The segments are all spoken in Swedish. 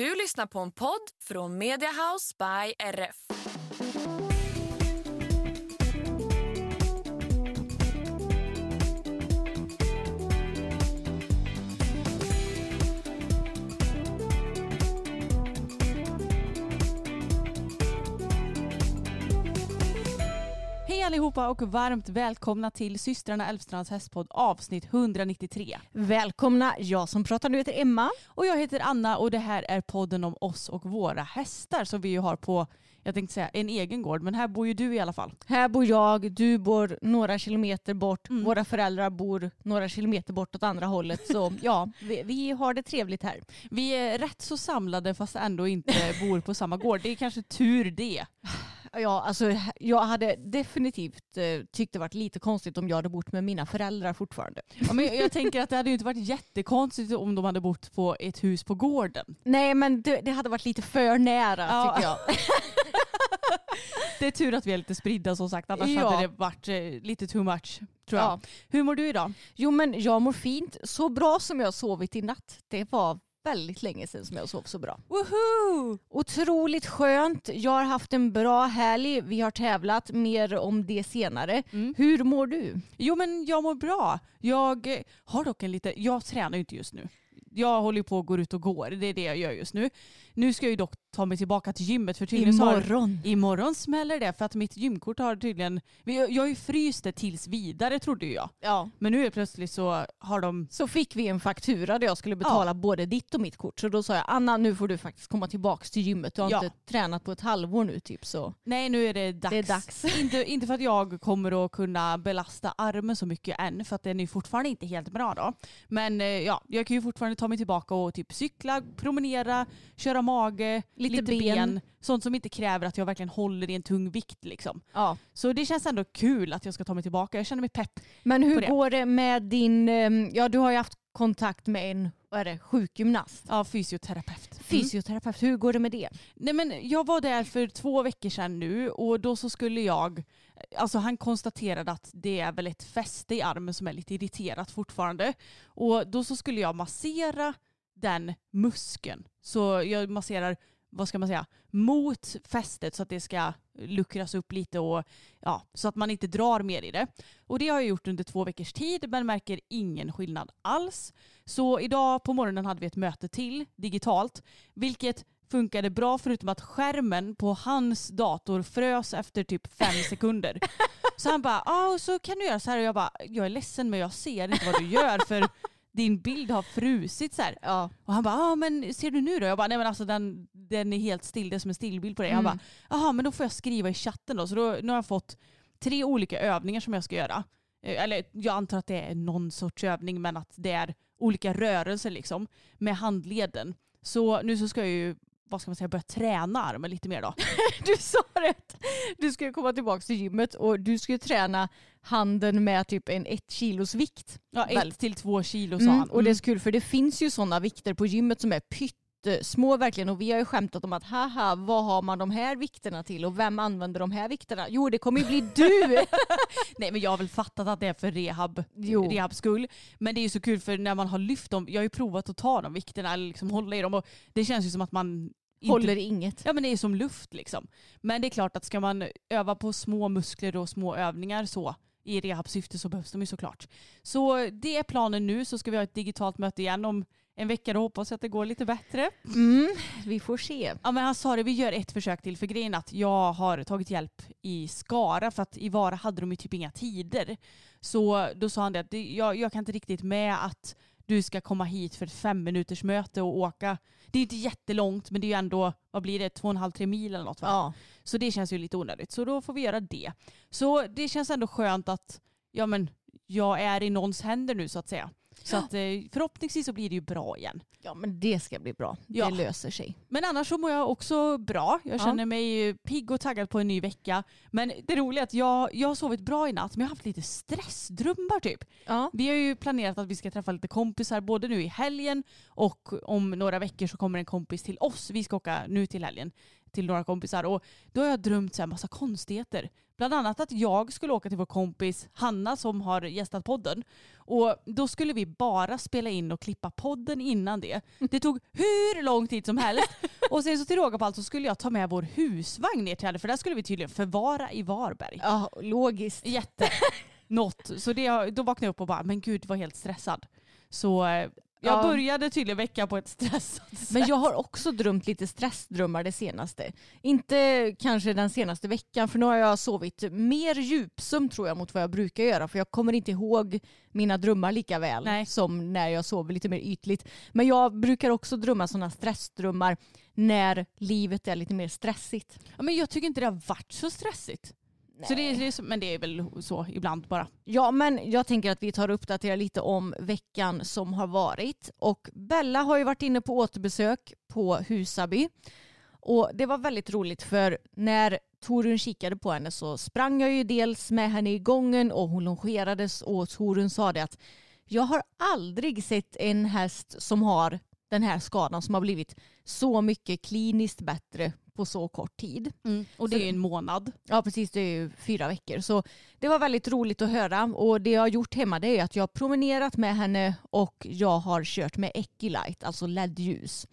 Du lyssnar på en podd från Mediahouse by RF. Allihopa och varmt välkomna till systrarna Älvstrands hästpodd avsnitt 193. Välkomna, jag som pratar nu heter Emma. Och jag heter Anna och det här är podden om oss och våra hästar som vi ju har på, jag tänkte säga en egen gård, men här bor ju du i alla fall. Här bor jag, du bor några kilometer bort, Mm. våra föräldrar bor några kilometer bort åt andra hållet. Så ja, vi, vi har det trevligt här. Vi är rätt så samlade fast ändå inte bor på samma gård. Det är kanske tur det. Ja, alltså, jag hade definitivt eh, tyckt det varit lite konstigt om jag hade bott med mina föräldrar fortfarande. Ja, men jag, jag tänker att det hade ju inte varit jättekonstigt om de hade bott på ett hus på gården. Nej, men det, det hade varit lite för nära Ja. tycker jag. Det är tur att vi är lite spridda som sagt, annars Ja. hade det varit eh, lite too much tror jag. Ja. Hur mår du idag? Jo, men jag mår fint. Så bra som jag sovit i natt. Det var väldigt länge sedan som jag sov så bra. Woho! Otroligt skönt. Jag har haft en bra helg. Vi har tävlat. Mer om det senare. Mm. Hur mår du? Jo men jag mår bra. Jag eh, har dock en lite, jag tränar ju inte just nu. Jag håller på att gå ut och går, det är det jag gör just nu. Nu ska jag ju dock ta mig tillbaka till gymmet för tydligen så har- Imorgon. Imorgon smäller det för att mitt gymkort har tydligen, jag har ju fryst det tills vidare trodde jag. Ja. Men nu är plötsligt så har de Så fick vi en faktura där jag skulle betala både ditt och mitt kort. Så då sa jag Anna nu får du faktiskt komma tillbaka till gymmet. Du har Ja. inte tränat på ett halvår nu typ så. Nej nu är det dags. Det är dags. inte, inte för att jag kommer att kunna belasta armen så mycket än för att den är fortfarande inte helt bra då. Men eh, ja, jag kan ju fortfarande ta mig tillbaka och typ cykla, promenera, köra mage, Lite lite, ben. ben. Sånt som inte kräver att jag verkligen håller i en tung vikt liksom. Ja. Så det känns ändå kul att jag ska ta mig tillbaka. Jag känner mig pepp. Men hur det. går det med din, ehm, ja du har ju haft kontakt med en vad är det, sjukgymnast. Ja, fysioterapeut. Mm. Fysioterapeut, hur går det med det? Nej men jag var där för två veckor sedan nu och då så skulle jag, alltså han konstaterade att det är väl ett fäste i armen som är lite irriterat fortfarande. Och då så skulle jag massera den muskeln. Så jag masserar, vad ska man säga, mot fästet så att det ska luckras upp lite och ja, så att man inte drar mer i det. Och det har jag gjort under två veckors tid men märker ingen skillnad alls. Så idag på morgonen hade vi ett möte till digitalt vilket funkade bra förutom att skärmen på hans dator frös efter typ fem sekunder. Så han bara, ja så kan du göra så här och jag bara, jag är ledsen men jag ser inte vad du gör för din bild har frusit så här. Ja. Och han bara, ja men ser du nu då? Jag bara, nej men alltså den, den är helt still, det är som en stillbild på dig. Han Mm. bara, jaha men då får jag skriva i chatten då. Så då, nu har jag fått tre olika övningar som jag ska göra. Eh, Eller jag antar att det är någon sorts övning men att det är olika rörelser liksom med handleden. Så nu så ska jag ju, vad ska man säga, börja träna armen lite mer då. Du sa rätt. Du ska komma tillbaka till gymmet och du ska träna handen med typ en ett kilos vikt. Ja, Väl. ett till två kilo sa Mm, han. och det är så kul för det finns ju sådana vikter på gymmet som är pyttesmå verkligen och vi har ju skämtat om att haha vad har man de här vikterna till och vem använder de här vikterna? Jo det kommer ju bli du! Nej men jag har väl fattat att det är för rehab, Jo. rehabs skull. Men det är ju så kul för när man har lyft dem, jag har ju provat att ta de vikterna eller liksom hålla i dem och det känns ju som att man inte, Håller inget. Ja men det är som luft liksom. Men det är klart att ska man öva på små muskler och små övningar så i rehabsyfte så behövs de ju såklart. Så det är planen nu så ska vi ha ett digitalt möte igen om en vecka och hoppas att det går lite bättre. Mm, vi får se. Ja men han sa det, vi gör ett försök till för grejen att jag har tagit hjälp i Skara för att i Vara hade de ju typ inga tider. Så då sa han det att jag, jag kan inte riktigt med att du ska komma hit för ett fem minuters möte och åka. Det är inte jättelångt men det är ju ändå, vad blir det, två och en halv, tre mil eller något va? Ja. Så det känns ju lite onödigt. Så då får vi göra det. Så det känns ändå skönt att ja, men, jag är i någons händer nu så att säga. Så att, eh, förhoppningsvis så blir det ju bra igen. ja, men det ska bli bra. Ja. Det löser sig. Men annars så mår jag också bra. Jag Ja. känner mig pigg och taggad på en ny vecka. Men det roliga är att jag, jag har sovit bra i natt men jag har haft lite stressdrömmar typ. Ja. Vi har ju planerat att vi ska träffa lite kompisar både nu i helgen och om några veckor så kommer en kompis till oss. Vi ska åka nu till helgen till några kompisar och då har jag drömt så här massa konstigheter. Bland annat att jag skulle åka till vår kompis Hanna som har gästat podden och då skulle vi bara spela in och klippa podden innan det. Det tog hur lång tid som helst och sen så till råga på allt så skulle jag ta med vår husvagn ner till henne för där skulle vi tydligen förvara i Varberg. ja, logiskt. Jätte. Något. Så det, då vaknade jag upp och bara, men gud var helt stressad. Så eh, jag Ja. började tydligen veckan på ett stressat sätt. Men jag har också drömt lite stressdrömmar det senaste. Inte kanske den senaste veckan för nu har jag sovit mer djupsömn tror jag mot vad jag brukar göra för jag kommer inte ihåg mina drömmar lika väl Nej. som när jag sover lite mer ytligt. Men jag brukar också drömma sådana stressdrömmar när livet är lite mer stressigt. Ja, men jag tycker inte det har varit så stressigt. Så det, det men det är väl så ibland bara. Ja, men jag tänker att vi tar och uppdaterar lite om veckan som har varit. Och Bella har ju varit inne på återbesök på Husaby. Och det var väldigt roligt för när Torun kikade på henne så sprang jag ju dels med henne i gången och hon longerades och Torun sa det att jag har aldrig sett en häst som har den här skadan som har blivit så mycket kliniskt bättre på så kort tid. Och det är ju en månad. Ja precis, det är ju fyra veckor. Så det var väldigt roligt att höra och det jag har gjort hemma det är att jag har promenerat med henne och jag har kört med Equilight, alltså LED-ljus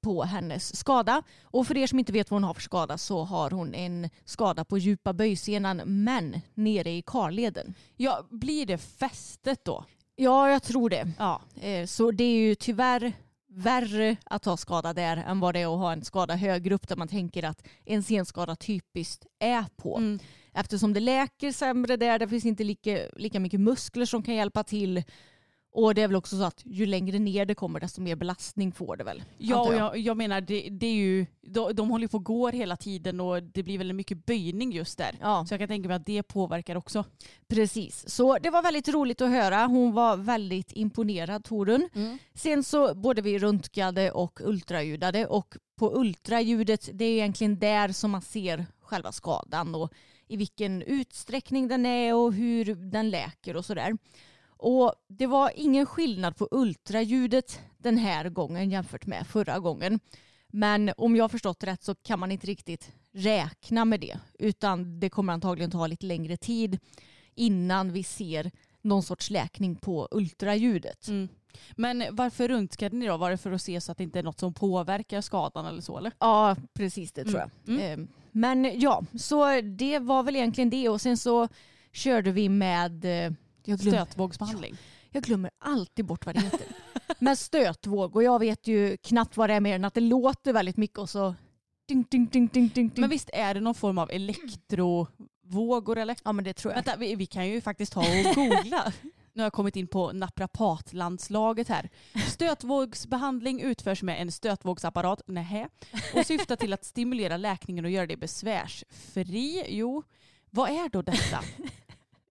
på hennes skada. Och för er som inte vet vad hon har för skada så har hon en skada på djupa böjsenan men nere i karleden. Ja, blir det fästet då? Ja, jag tror det. Ja. Eh, Så det är ju tyvärr värre att ha skada där än vad det är att ha en skada högre upp där man tänker att en senskada typiskt är på. Mm. Eftersom det läker sämre där, det finns inte lika, lika mycket muskler som kan hjälpa till. Och det är väl också så att ju längre ner det kommer desto mer belastning får det väl. Ja, och jag. jag, menar det, det är ju, de, de håller ju på och går hela tiden och det blir väldigt mycket böjning just där. Ja. Så jag kan tänka mig att det påverkar också. Precis, så det var väldigt roligt att höra. Hon var väldigt imponerad Torun. Sen så både vi röntgade och ultraljudade och på ultraljudet det är egentligen där som man ser själva skadan och i vilken utsträckning den är och hur den läker och sådär. Och det var ingen skillnad på ultraljudet den här gången jämfört med förra gången. Men om jag har förstått rätt så kan man inte riktigt räkna med det utan det kommer antagligen ta lite längre tid innan vi ser någon sorts läkning på ultraljudet. Mm. Men varför röntgade ni då? Var det för att se så att det inte är något som påverkar skadan eller så eller? Ja, precis det tror jag. Mm. Eh, Men ja, så det var väl egentligen det och sen så körde vi med eh, jag, glöm, Stötvågsbehandling. jag glömmer alltid bort vad det heter. med stötvåg och jag vet ju knappt vad det är mer än att det låter väldigt mycket och så ding, ding, ding, ding, ding. Men visst är det någon form av elektrovågor eller? Ja men det tror jag. Vänta, vi, vi kan ju faktiskt ta och googla. Nu har jag kommit in på naprapatlandslaget här. Stötvågsbehandling utförs med en stötvågsapparat, nähä, och syftar till att stimulera läkningen och göra det besvärsfri. Jo, vad är då detta?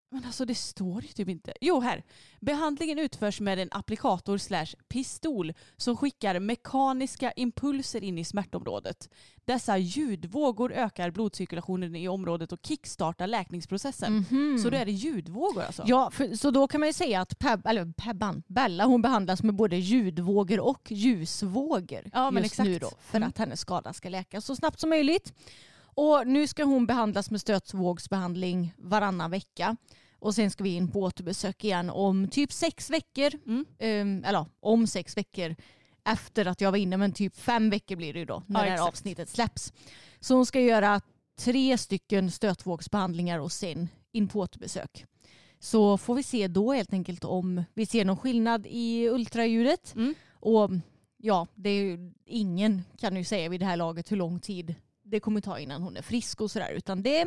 Men alltså det står ju typ inte. Jo, här. Behandlingen utförs med en applikator slash pistol som skickar mekaniska impulser in i smärtområdet. Dessa ljudvågor ökar blodcirkulationen i området och kickstartar läkningsprocessen. Så då är det ljudvågor alltså? Ja, för, så då kan man ju säga att Peb, eller Pebban, Bella hon behandlas med både ljudvågor och ljusvågor Ja, men just exakt. nu då för Mm. att hennes skada ska läka så snabbt som möjligt. Och nu ska hon behandlas med stötvågsbehandling varannan vecka. Och sen ska vi in på återbesök igen om typ sex veckor. Mm. Ehm, eller om sex veckor efter att jag var inne. Men typ fem veckor blir det ju då när Ja, det här avsnittet släpps. Så hon ska göra tre stycken stötvågsbehandlingar och sen in på återbesök. Så får vi se då helt enkelt om vi ser någon skillnad i ultraljudet. Mm. Och ja, det är ju, ingen kan ju säga vid det här laget hur lång tid det kommer ta innan hon är frisk och sådär. Utan det,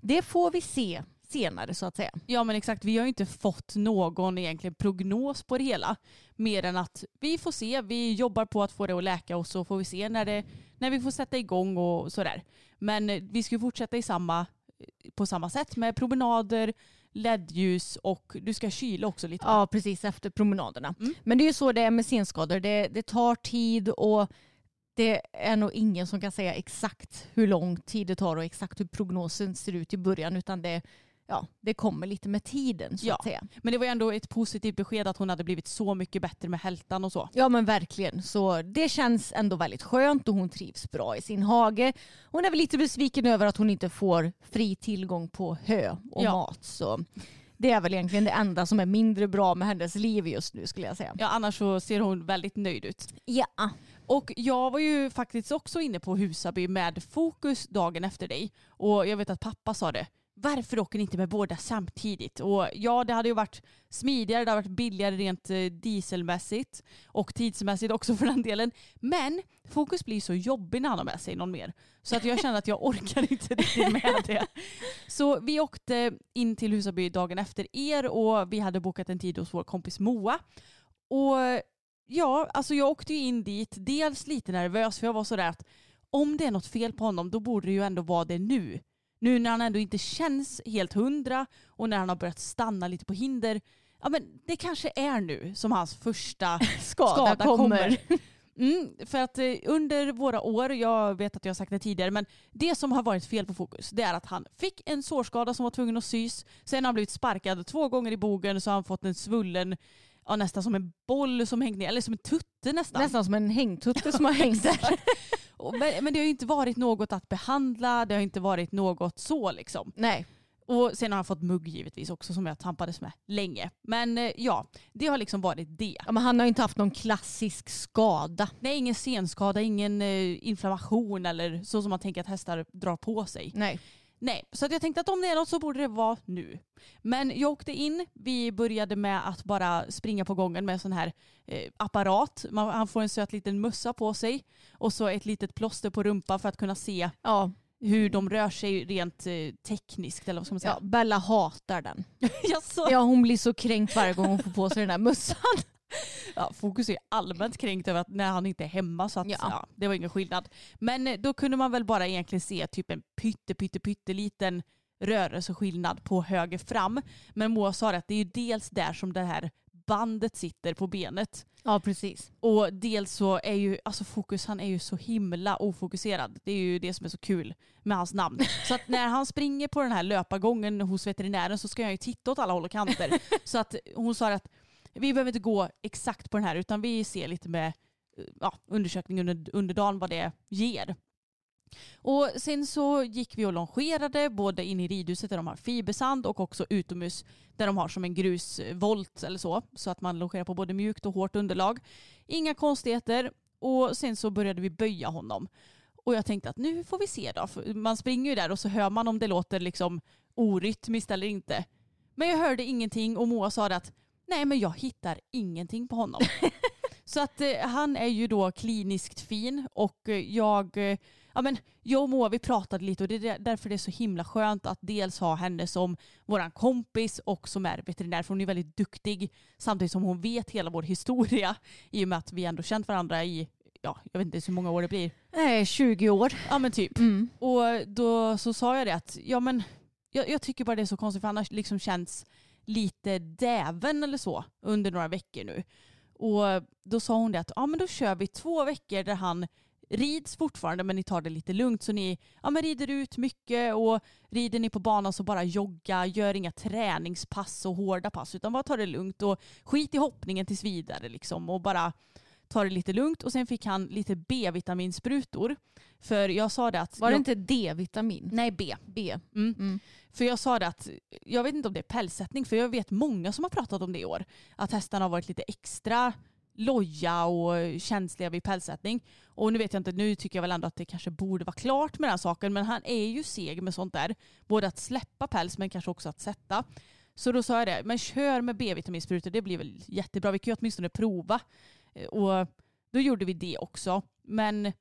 det får vi se senare så att säga. Ja men exakt, vi har ju inte fått någon egentligen prognos på det hela. Mer än att vi får se, vi jobbar på att få det att läka och så får vi se när, det, när vi får sätta igång och sådär. Men eh, vi ska ju fortsätta i samma, på samma sätt med promenader, LED-ljus och du ska kyla också lite. Ja, precis efter promenaderna. Mm. Men det är ju så det är med senskador. Det, det tar tid och det är nog ingen som kan säga exakt hur lång tid det tar och exakt hur prognosen ser ut i början utan det, ja, det kommer lite med tiden så Ja. att säga. Men det var ändå ett positivt besked att hon hade blivit så mycket bättre med hältan och så. Ja men verkligen. Så det känns ändå väldigt skönt och hon trivs bra i sin hage. Hon är väl lite besviken över att hon inte får fri tillgång på hö och Ja. mat. Så det är väl egentligen det enda som är mindre bra med hennes liv just nu skulle jag säga. Ja, annars så ser hon väldigt nöjd ut. Ja. Och jag var ju faktiskt också inne på Husaby med fokus dagen efter dig. Och jag vet att pappa sa det. Varför åker ni inte med båda samtidigt? Och ja, det hade ju varit smidigare, det hade varit billigare rent eh, dieselmässigt och tidsmässigt också för den delen. Men fokus blir så jobbig när han har med sig någon mer. Så att jag kände att jag orkar inte riktigt med det. Så vi åkte in till Husaby dagen efter er och vi hade bokat en tid hos vår kompis Moa. Och ja, alltså jag åkte ju in dit, dels lite nervös för jag var sådär att om det är något fel på honom då borde det ju ändå vara det nu. Nu när han ändå inte känns helt hundra och när han har börjat stanna lite på hinder. Ja men det kanske är nu som hans första Skada, skada kommer. kommer. Mm, för att eh, under våra år, jag vet att jag har sagt det tidigare, men det som har varit fel på Fokus det är att han fick en sårskada som var tvungen att sys. Sen har han blivit sparkad två gånger i bogen så har han fått en svullen, ja, nästan som en boll som hängt ner, eller som en tutte nästan. Nästan som en hängtutte som har hängt där. Men, men det har ju inte varit något att behandla, det har inte varit något så liksom. Nej. Och sen har han fått mugg givetvis också som jag tampades med länge. Men eh, ja, det har liksom varit det. Ja, men han har inte haft någon klassisk skada. Nej, ingen senskada, ingen eh, inflammation eller så som man tänker att hästar drar på sig. Nej. Nej, så att jag tänkte att om det är något så borde det vara nu. Men jag åkte in, vi började med att bara springa på gången med en sån här eh, apparat. Man, han får en söt liten mössa på sig och så ett litet plåster på rumpan för att kunna se Ja. hur de rör sig rent eh, tekniskt eller vad ska man ja, säga. Bella hatar den. Ja, hon blir så kränkt varje gång hon får på sig den där mössan. Ja, Fokus är allmänt kränkt över att när han inte är hemma så att Ja. ja. det var ingen skillnad. Men eh, då kunde man väl bara egentligen se typ en pytte pytte pytteliten rörelseskillnad på höger fram. Men Moa sa att det är ju dels där som det här bandet sitter på benet. Ja, precis. Och dels så är ju, alltså Fokus han är ju så himla ofokuserad. Det är ju det som är så kul med hans namn. Så att när han springer på den här löpargången hos veterinären så ska jag ju titta åt alla håll och kanter. Så att hon sa att vi behöver inte gå exakt på den här utan vi ser lite med eh, ja, undersökning under, under dagen vad det ger. Och sen så gick vi och longerade både in i ridhuset där de har fibersand och också utomhus där de har som en grusvolt eller så. Så att man longerar på både mjukt och hårt underlag. Inga konstigheter. Och sen så började vi böja honom. Och jag tänkte att nu får vi se då. För Man springer ju där och så hör man om det låter liksom orytmiskt eller inte. Men jag hörde ingenting och Moa sa det att nej men jag hittar ingenting på honom. så att eh, han är ju då kliniskt fin och eh, jag, eh, ja men jag och Moa vi pratade lite och det är där- därför det är så himla skönt att dels ha henne som våran kompis och som är veterinär för hon är väldigt duktig samtidigt som hon vet hela vår historia i och med att vi ändå känt varandra i, ja jag vet inte ens hur många år det blir. Nej, 20 år. Ja men typ. Mm. Och då så sa jag det att ja men jag, jag tycker bara det är så konstigt för han har liksom känts lite däven eller så under några veckor nu. Och då sa hon det att ja men då kör vi två veckor där han rids fortfarande men ni tar det lite lugnt så ni ja, men rider ut mycket och rider ni på banan så bara jogga, gör inga träningspass och hårda pass utan bara ta det lugnt och skit i hoppningen tills vidare liksom och bara ta det lite lugnt och sen fick han lite B-vitaminsprutor för jag sa det att Var det jag, inte D-vitamin? Nej B. B. Mm. Mm. För jag sa det att, jag vet inte om det är pälssättning, för jag vet många som har pratat om det i år. Att hästarna har varit lite extra loja och känsliga vid pälssättning. Och nu vet jag inte, nu tycker jag väl ändå att det kanske borde vara klart med den saken, men han är ju seg med sånt där. Både att släppa päls men kanske också att sätta. Så då sa jag det, men kör med B-vitaminsprutor, det blir väl jättebra. Vi kan ju åtminstone prova. Eh, och då gjorde vi det också. Men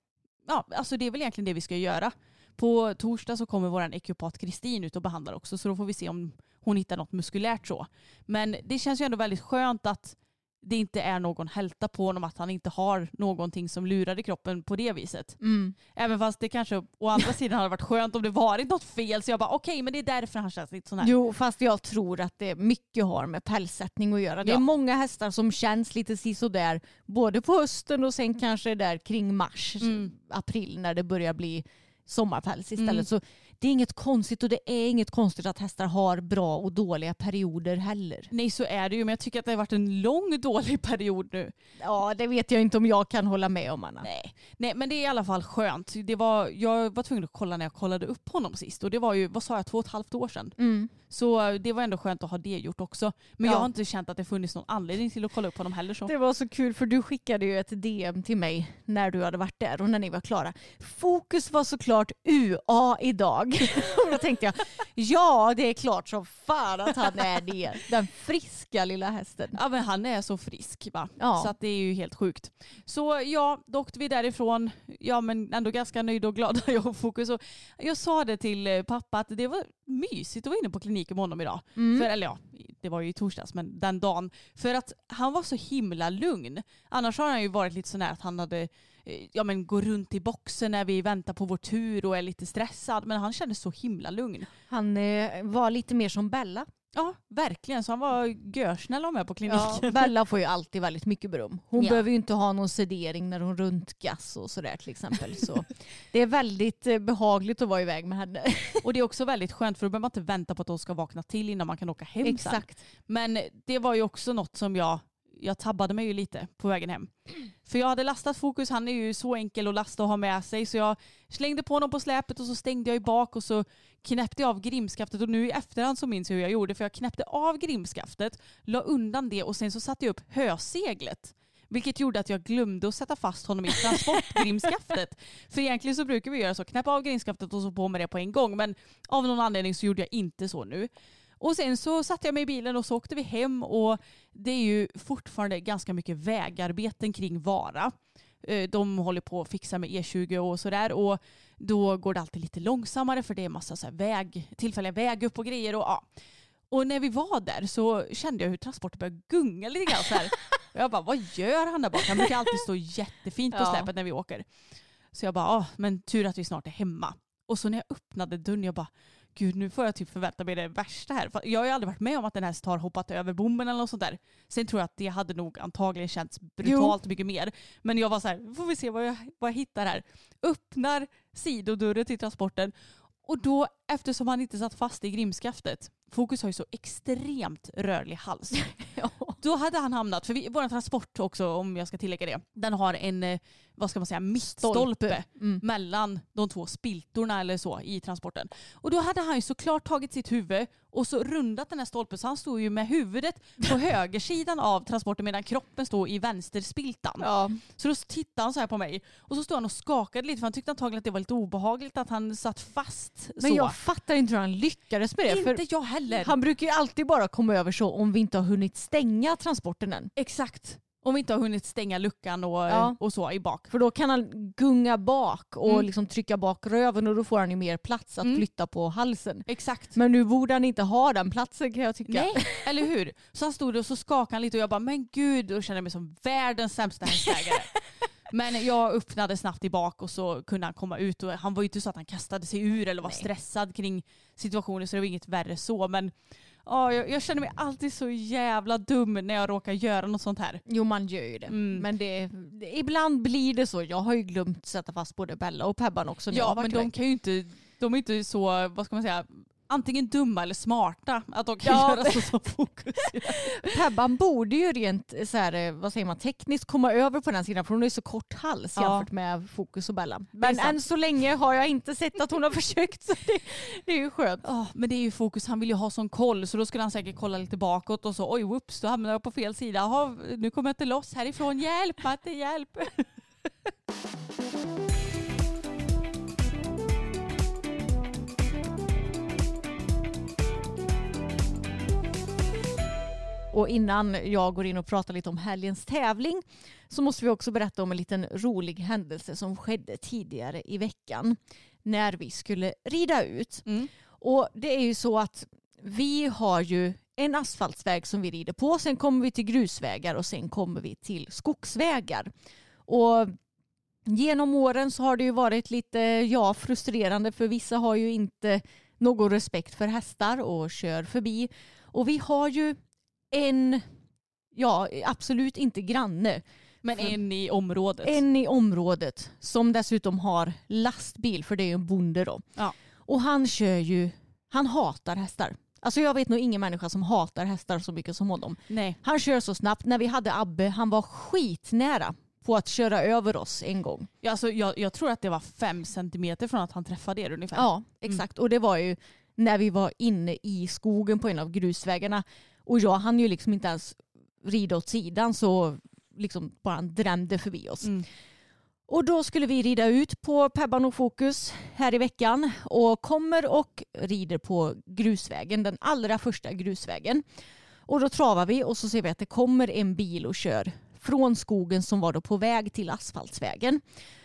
ja, alltså det är väl egentligen det vi ska göra. På torsdag så kommer vår ekopat Kristin ut och behandlar också så då får vi se om hon hittar något muskulärt så. Men det känns ju ändå väldigt skönt att det inte är någon hälta på honom, att han inte har någonting som lurar i kroppen på det viset. Mm. Även fast det kanske å andra sidan hade varit skönt om det varit något fel så jag bara okej men det är därför han känns lite sån här. Jo, fast jag tror att det mycket har med pälssättning att göra. Det är Ja. många hästar som känns lite sisådär både på hösten och sen kanske där kring mars, Mm. april när det börjar bli sommarpäls istället. Mm. Så det är inget konstigt och det är inget konstigt att hästar har bra och dåliga perioder heller. Nej så är det ju men jag tycker att det har varit en lång dålig period nu. Ja, det vet jag inte om jag kan hålla med om Anna. Nej. Nej men det är i alla fall skönt. Det var, jag var tvungen att kolla när jag kollade upp honom sist och det var ju, vad sa jag, två och ett halvt år sedan. Mm. Så det var ändå skönt att ha det gjort också. Men Ja. jag har inte känt att det funnits någon anledning till att kolla upp honom heller. Så. Det var så kul för du skickade ju ett DM till mig när du hade varit där och när ni var klara. Fokus var såklart UA idag. och då tänkte jag, ja det är klart som fan att han är det. Den friska lilla hästen. Ja men han är så frisk va. Ja. Så att det är ju helt sjukt. Så ja, då åkte vi därifrån. Ja men ändå ganska nöjda och glada jag och Fokus. Och jag sa det till eh, pappa att det var mysigt att vara inne på kliniken med honom idag. Mm. För, eller ja, det var ju i torsdags men den dagen. För att han var så himla lugn. Annars har han ju varit lite sån här att han hade ja, men går runt i boxen när vi väntar på vår tur och är lite stressad. Men han kändes så himla lugn. Han eh, var lite mer som Bella. Ja, verkligen. Så han var görsnäll att med på kliniken. Ja, Bella får ju alltid väldigt mycket beröm. Hon Ja. behöver ju inte ha någon sedering när hon röntgas och sådär till exempel. Så det är väldigt eh, behagligt att vara iväg med henne. Och det är också väldigt skönt för då behöver man inte vänta på att de ska vakna till innan man kan åka hem sen. Exakt. Men det var ju också något som jag, jag tabbade mig ju lite på vägen hem. För jag hade lastat Fokus, han är ju så enkel att lasta och ha med sig så jag slängde på honom på släpet och så stängde jag i bak och så knäppte jag av grimskaftet och nu i efterhand så minns jag hur jag gjorde för jag knäppte av grimskaftet, la undan det och sen så satte jag upp höseglet. Vilket gjorde att jag glömde att sätta fast honom i transportgrimskaftet. För egentligen så brukar vi göra så, knäppa av grimskaftet och så på med det på en gång. Men av någon anledning så gjorde jag inte så nu. Och sen så satte jag mig i bilen och så åkte vi hem och det är ju fortfarande ganska mycket vägarbeten kring Vara. Eh, De håller på att fixa med E20 och sådär och då går det alltid lite långsammare för det är massa så väg, tillfälliga vägupp och grejer. Och, ja. och när vi var där så kände jag hur transporten började gunga lite grann. Så här. Jag bara, vad gör han där bak? Han brukar alltid stå jättefint på släpet när vi åker. Så jag bara, men tur att vi snart är hemma. Och så när jag öppnade dörren, jag bara, gud nu får jag typ förvänta mig det värsta här. För jag har ju aldrig varit med om att en häst har hoppat över bommen eller något sånt där. Sen tror jag att det hade nog antagligen känts brutalt mycket mer. Men jag var så här, får vi se vad jag, vad jag hittar här. Öppnar sidodörren till transporten och då, eftersom han inte satt fast i grimskaftet, Fokus har ju så extremt rörlig hals. Då hade han hamnat, för vi, vår transport också om jag ska tillägga det, den har en, eh, vad ska man säga, mittstolpe Stolpe. Mm. mellan de två spiltorna eller så i transporten. Och då hade han ju såklart tagit sitt huvud och så rundat den här stolpen så han stod ju med huvudet på högersidan av transporten medan kroppen stod i vänsterspiltan. Ja. Så då tittade han så här på mig och så stod han och skakade lite för han tyckte antagligen att det var lite obehagligt att han satt fast Men så. jag fattar inte hur han lyckades med det. För inte jag heller. Han brukar ju alltid bara komma över så om vi inte har hunnit stänga transporten än. Exakt. Om vi inte har hunnit stänga luckan och, Ja. och så i bak. För då kan han gunga bak och Mm. liksom trycka bak röven och då får han ju mer plats att Mm. flytta på halsen. Exakt. Men nu borde han inte ha den platsen kan jag tycka. Nej, eller hur? Så han stod och så skakade han lite och jag bara, men gud, och kände mig som världens sämsta hästägare. Men jag öppnade snabbt i bak och så kunde han komma ut och han var ju inte så att han kastade sig ur eller var stressad kring situationen så det var inget värre så. Men ja, jag, jag känner mig alltid så jävla dum när jag råkar göra något sånt här. Jo man gör ju det. Mm. Men det, det, ibland blir det så. Jag har ju glömt sätta fast både Bella och Pebban också Ja, men de kan ju inte, de är inte så, vad ska man säga, antingen dumma eller smarta att de kan Ja. göra så som fokus. Pebban borde ju rent så här, eh, vad säger man, tekniskt komma över på den sidan för hon ju så kort hals Ja. jämfört med Fokus och Bella. Men än så länge har jag inte sett att hon har försökt så det, det är ju skönt. Ja, men det är ju fokus, han vill ju ha sån koll så då skulle han säkert kolla lite bakåt och så oj whoops då hamnade jag på fel sida. Jaha, nu kommer jag inte loss härifrån, hjälp Matte hjälp. Och innan jag går in och pratar lite om helgens tävling så måste vi också berätta om en liten rolig händelse som skedde tidigare i veckan när vi skulle rida ut. Mm. Och det är ju så att vi har ju en asfaltsväg som vi rider på, sen kommer vi till grusvägar och sen kommer vi till skogsvägar. Och genom åren så har det ju varit lite ja, frustrerande för vissa har ju inte någon respekt för hästar och kör förbi. Och vi har ju en, ja absolut inte granne, Men en i området. en i området som dessutom har lastbil för det är ju en bonde då. Ja. Och han kör ju, han hatar hästar. Alltså jag vet nog ingen människa som hatar hästar så mycket som honom. Nej. Han kör så snabbt. När vi hade Abbe, han var skitnära på att köra över oss en gång. Ja, Alltså, jag, jag tror att det var fem centimeter från att han träffade er ungefär. Ja, exakt. Och det var ju när vi var inne i skogen på en av grusvägarna. Och jag hann ju liksom inte ens rida åt sidan så liksom bara han drämde förbi oss. Mm. Och då skulle vi rida ut på Pebban och Fokus här i veckan och kommer och rider på grusvägen, den allra första grusvägen. Och då travar vi och så ser vi att det kommer en bil och kör från skogen som var då på väg till asfaltsvägen.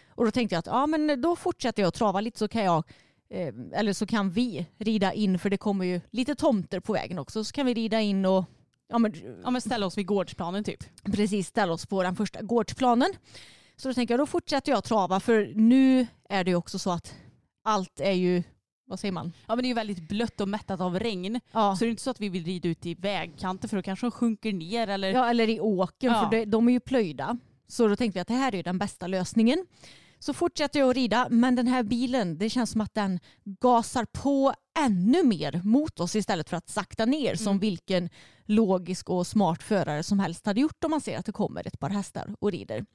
Och då tänkte jag att ja, men då fortsätter jag att trava lite så kan jag eh, eller så kan vi rida in för det kommer ju lite tomter på vägen också så kan vi rida in och ja, men, Ja, men ställa oss vid gårdsplanen typ. precis ställa oss på den första gårdsplanen. Så då tänker jag då fortsätter jag trava för nu är det ju också så att allt är ju, vad säger man? Ja men det är ju väldigt blött och mättat av regn. Ja, Så det är inte så att vi vill rida ut i vägkanten för då kanske de sjunker ner eller... ja eller i åken Ja. för de är ju plöjda. Så då tänkte vi att det här är den bästa lösningen. Så fortsätter jag att rida men den här bilen det känns som att den gasar på ännu mer mot oss istället för att sakta ner som Mm. vilken logisk och smart förare som helst hade gjort om man ser att det kommer ett par hästar och rider.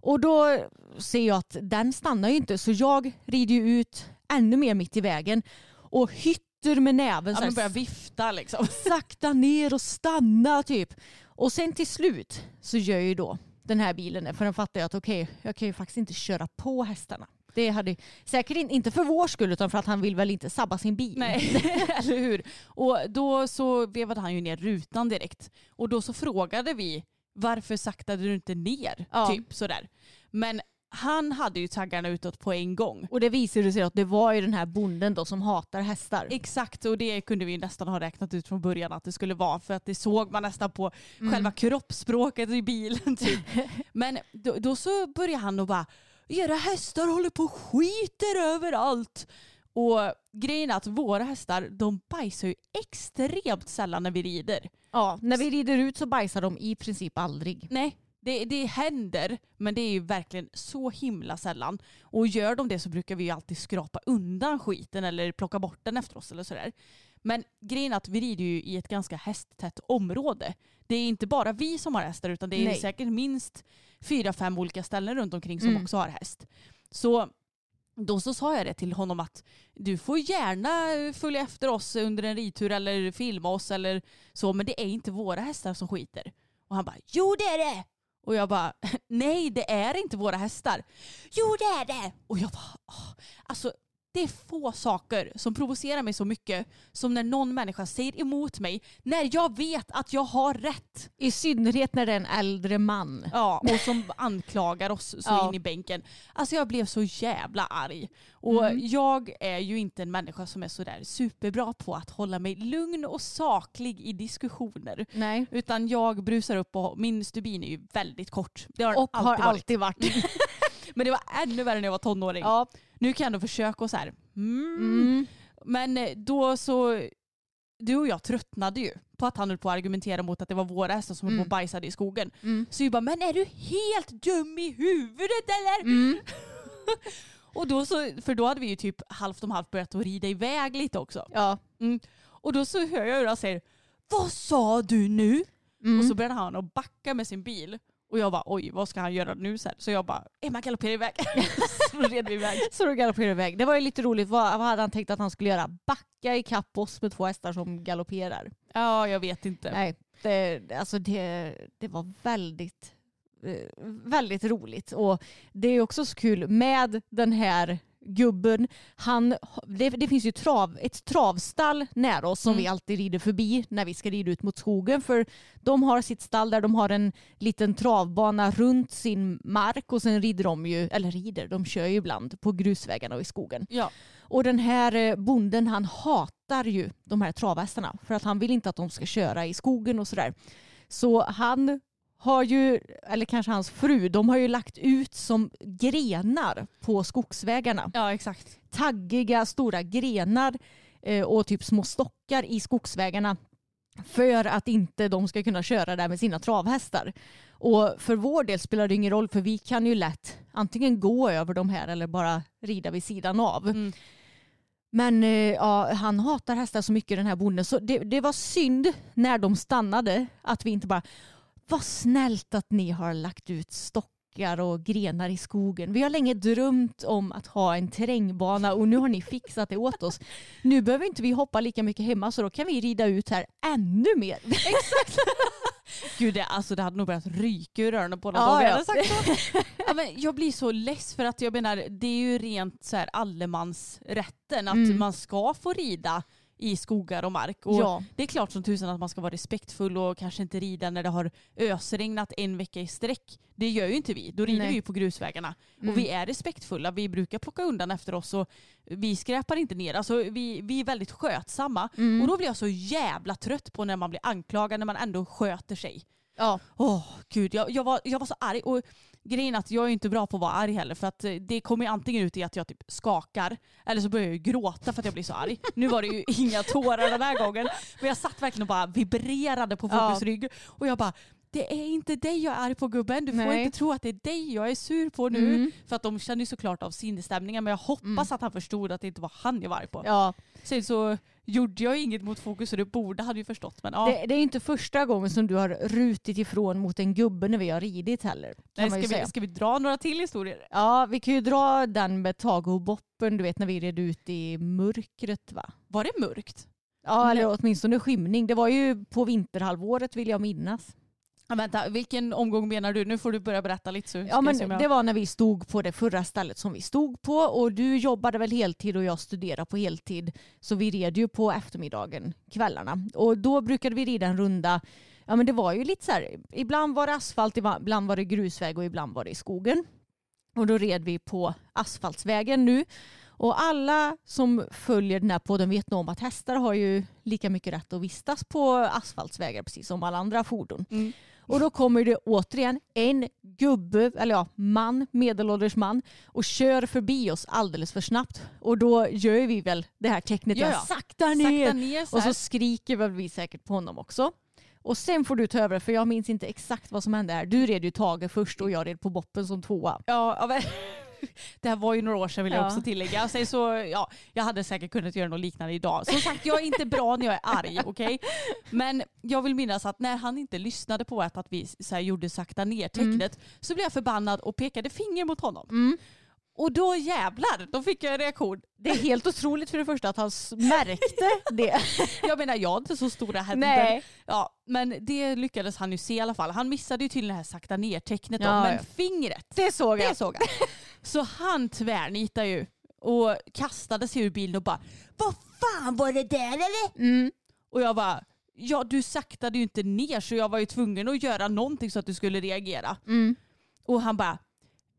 Och då ser jag att den stannar ju inte så jag rider ju ut ännu mer mitt i vägen och hytter med näven Ja, så men här börja vifta liksom. sakta ner och stanna typ. Och sen till slut så gör ju då den här bilen. För den fattar jag att okej, jag kan ju faktiskt inte köra på hästarna. Det hade säkert in- inte för vår skull utan för att han vill väl inte sabba sin bil. Nej, eller hur? Och då så vevade han ju ner rutan direkt. Och då så frågade vi varför saktade du inte ner? Ja. Typ sådär. Men han hade ju taggarna utåt på en gång. Och det visade sig att det var ju den här bonden då som hatar hästar. Exakt, och det kunde vi nästan ha räknat ut från början att det skulle vara för att det såg man nästan på själva kroppsspråket i bilen. Typ. Men då, då så började han och bara era hästar håller på och skiter överallt. Och grejen är att våra hästar de bajsar ju extremt sällan när vi rider. Ja, när vi rider ut så bajsar de i princip aldrig. Nej, det, det händer men det är ju verkligen så himla sällan. Och gör de det så brukar vi ju alltid skrapa undan skiten eller plocka bort den efter oss eller sådär. Men grejen är att vi rider ju i ett ganska hästtätt område. Det är inte bara vi som har hästar utan det är Nej. säkert minst fyra, fem olika ställen runt omkring som Mm. också har häst. Så då så sa jag det till honom att du får gärna följa efter oss under en ridtur eller filma oss eller så men det är inte våra hästar som skiter. Och han bara jo det är det! Och jag bara nej det är inte våra hästar. Jo det är det! Och jag bara åh. alltså det är få saker som provocerar mig så mycket som när någon människa säger emot mig när jag vet att jag har rätt. I synnerhet när det är en äldre man. Ja, och som anklagar oss så Ja. in i bänken. Alltså jag blev så jävla arg. Och Mm. jag är ju inte en människa som är sådär superbra på att hålla mig lugn och saklig i diskussioner. Nej. Utan jag brusar upp och min stubin är ju väldigt kort. Det har Och har alltid varit. alltid varit. Men det var ännu värre när jag var tonåring. ja. Nu kan jag ändå försöka och så här. Mm. Mm. Men eh, då så, du och jag tröttnade ju på att han höll på att argumentera mot att det var våra hästar som höll på och Mm. bajsade i skogen. Mm. Så vi bara, men är du helt dum i huvudet eller? Mm. Och då så, för då hade vi ju typ halvt om halvt börjat att rida iväg lite också. Ja. Och då så hör jag hur han säger, vad sa du nu? Mm. Och så började han att backa med sin bil. Och jag bara, oj vad ska han göra nu sen? Så jag bara, Emma galopperar iväg. så red vi iväg. Så då galopperade iväg. Det var ju lite roligt. Vad, vad hade han tänkt att han skulle göra? Backa i kapp oss med två hästar som galopperar. Ja, jag vet inte. Nej, det, alltså det, det var väldigt, eh, väldigt roligt. Och det är också så kul med den här gubben, han, det, det finns ju trav, ett travstall nära oss som Mm. vi alltid rider förbi när vi ska rida ut mot skogen. För de har sitt stall där de har en liten travbana runt sin mark och sen rider de ju, eller rider, de kör ju ibland på grusvägarna och i skogen. Ja. Och den här eh, bonden han hatar ju de här travhästarna för att han vill inte att de ska köra i skogen och sådär. Så han har ju, eller kanske hans fru, de har ju lagt ut som grenar på skogsvägarna. ja, exakt. Taggiga stora grenar eh, och typ små stockar i skogsvägarna för att inte de ska kunna köra där med sina travhästar. Och för vår del spelar det ingen roll för vi kan ju lätt antingen gå över de här eller bara rida vid sidan av. Mm. Men eh, ja, han hatar hästar så mycket den här bonden så det, det var synd när de stannade att vi inte bara vad snällt att ni har lagt ut stockar och grenar i skogen. Vi har länge drömt om att ha en terrängbana och nu har ni fixat det åt oss. Nu behöver inte vi hoppa lika mycket hemma så då kan vi rida ut här ännu mer. Exakt. Gud, det, alltså, det hade nog börjat ryka ur öronen på dem Ja, om jag ja. hade sagt så. ja, men jag blir så less för att jag menar, det är ju rent så här allemansrätten att Mm. man ska få rida i skogar och mark. Och Ja. Det är klart som tusan att man ska vara respektfull och kanske inte rida när det har ösregnat en vecka i sträck. Det gör ju inte vi. Då rider Nej. vi ju på grusvägarna. Mm. Och vi är respektfulla. Vi brukar plocka undan efter oss och vi skräpar inte ner. Alltså, vi, vi är väldigt skötsamma. Mm. Och då blir jag så jävla trött på när man blir anklagad när man ändå sköter sig. Ja. Åh gud, jag, jag, var, jag var så arg. Och grejen är att jag är inte bra på att vara arg heller för att eh, det kommer ju antingen ut i att jag typ skakar eller så börjar jag ju gråta för att jag blir så arg. Nu var det ju inga tårar den här gången men jag satt verkligen och bara vibrerade på Ja. Fokus rygg och jag bara det är inte dig jag är arg på gubben. Du får Nej. inte tro att det är dig jag är sur på nu. Mm. För att de känner ju såklart av sinnesstämningen men jag hoppas att han förstod att det inte var han jag var arg på. Ja. Sen så gjorde jag inget mot Fokus och det borde han ju förstått. Men ja, Det, det är inte första gången som du har rutit ifrån mot en gubbe när vi har ridit heller. Nej, ska, säga. vi, ska vi dra några till historier? Ja, vi kan ju dra den med Tage och Boppen, du vet när vi red ut i mörkret va? Var det mörkt? Ja, Nej. eller åtminstone skymning. Det var ju på vinterhalvåret vill jag minnas. Vänta, vilken omgång menar du? Nu får du börja berätta lite så Ja, men det var när vi stod på det förra stället som vi stod på och du jobbade väl heltid och jag studerade på heltid. Så vi red ju på eftermiddagen, kvällarna. Och då brukade vi rida en runda. Ja, men det var ju lite så här, ibland var det asfalt, ibland var det grusväg och ibland var det i skogen. Och då red vi på asfaltsvägen nu. Och alla som följer den här podden vet nog om att hästar har ju lika mycket rätt att vistas på asfaltsvägar precis som alla andra fordon. Mm. Och då kommer det återigen en gubbe, eller ja, man, medelålders man och kör förbi oss alldeles för snabbt. Och då gör vi väl det här tecknet, Ja, ja, sakta ner. Sakta ner så och så skriker väl vi säkert på honom också. Och sen får du ta över för jag minns inte exakt vad som hände här. Du red ju Tage först och jag red på boppen som tvåa. Ja. Det här var ju några år sedan vill jag Ja. också tillägga. Sen så, ja, jag hade säkert kunnat göra något liknande idag. Som sagt, jag är inte bra när jag är arg. okej? Men jag vill minnas att när han inte lyssnade på att, att vi så gjorde sakta ner-tecknet så blev jag förbannad och pekade finger mot honom. Mm. Och då jävlar, då fick jag en reaktion. Det är helt otroligt för det första att han märkte det. Jag menar, jag har inte så stora händer. Nej. Ja, men det lyckades han ju se i alla fall. Han missade ju till det här sakta ner-tecknet. Ja, men ja. fingret, Det såg jag. det såg han. Så han tvärnitade ju och kastade sig ur bilen och bara Vad fan var det där eller? Mm. Och jag bara Ja du saktade ju inte ner så jag var ju tvungen att göra någonting så att du skulle reagera. Mm. Och han bara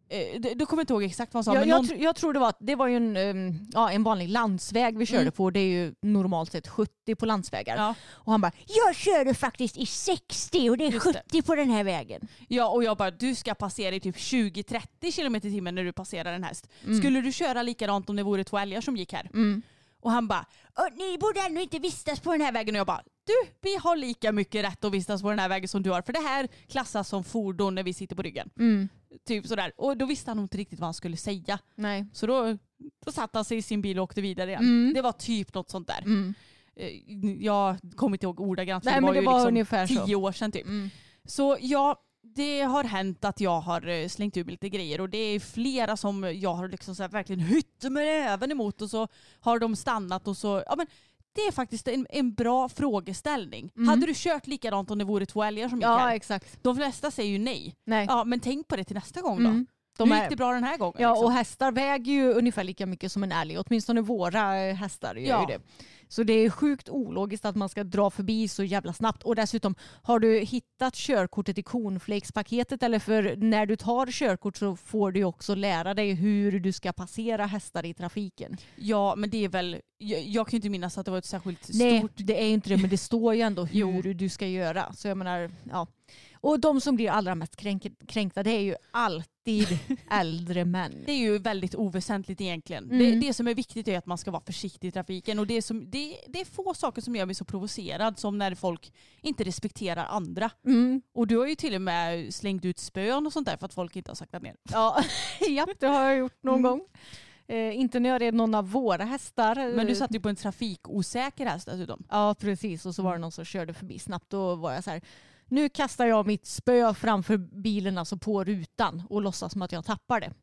eh, d- Då kommer inte ihåg exakt vad han sa. Jag, men jag, någon, jag tror det var det var ju en, um, ja, en vanlig landsväg vi körde Mm. på. Det är ju normalt sett 70 på landsvägar. ja, Och han bara, jag körde faktiskt i 60 och det är Just det. 70 på den här vägen. ja, och jag bara du ska passera i typ 20-30 km i timmen när du passerar en häst. Mm. Skulle du köra likadant om det vore två älgar som gick här? Mm. Och han bara "Åh, ni borde ändå inte vistas på den här vägen. Och jag bara du vi har lika mycket rätt att vistas på den här vägen som du har. För det här klassas som fordon när vi sitter på ryggen. Mm. Typ sådär. Och då visste han nog inte riktigt vad han skulle säga. Nej. Så då, då satte han sig i sin bil och åkte vidare igen. Mm. Det var typ något sånt där. Mm. Eh, Jag kommer inte ihåg ordagrant Nej det var det var liksom ungefär så. tio år sedan typ. Mm. Så ja, det har hänt att jag har eh, slängt ur mig lite grejer och det är flera som jag har liksom så verkligen hytt med även emot och så har de stannat och så, ja men det är faktiskt en, en bra frågeställning. Mm. Hade du kört likadant om det vore två älgar som gick Ja här? exakt. De flesta säger ju nej. Nej. Ja men tänk på det till nästa gång då. Mm. De är- gick det bra den här gången? Ja, liksom? och hästar väger ju ungefär lika mycket som en älg. Åtminstone våra eh, hästar gör Ja. ju det. Så det är sjukt ologiskt att man ska dra förbi så jävla snabbt. Och dessutom, har du hittat körkortet i cornflakespaketet eller för när du tar körkort så får du också lära dig hur du ska passera hästar i trafiken. ja, men det är väl... Jag, jag kan ju inte minnas att det var ett särskilt Nej, stort... det är inte det, men det står ju ändå hur du ska göra. Så jag menar, ja. Och de som blir allra mest kränk kränkta det är ju alltid äldre män. Det är ju väldigt oväsentligt egentligen. Mm. Det, det som är viktigt är att man ska vara försiktig i trafiken. Och det, är som, det, det är få saker som gör mig så provocerad som när folk inte respekterar andra. Mm. Och du har ju till och med slängt ut spön och sånt där för att folk inte har saktat ner. Ja, japp, det har jag gjort någon Mm. gång. Eh, inte när jag red någon av våra hästar. Men du satt ju på en trafikosäker häst dessutom. Ja, precis. Och så var det någon som körde förbi snabbt. Då var jag så här, nu kastar jag mitt spö framför bilen, alltså på rutan och låtsas som att jag tappar det.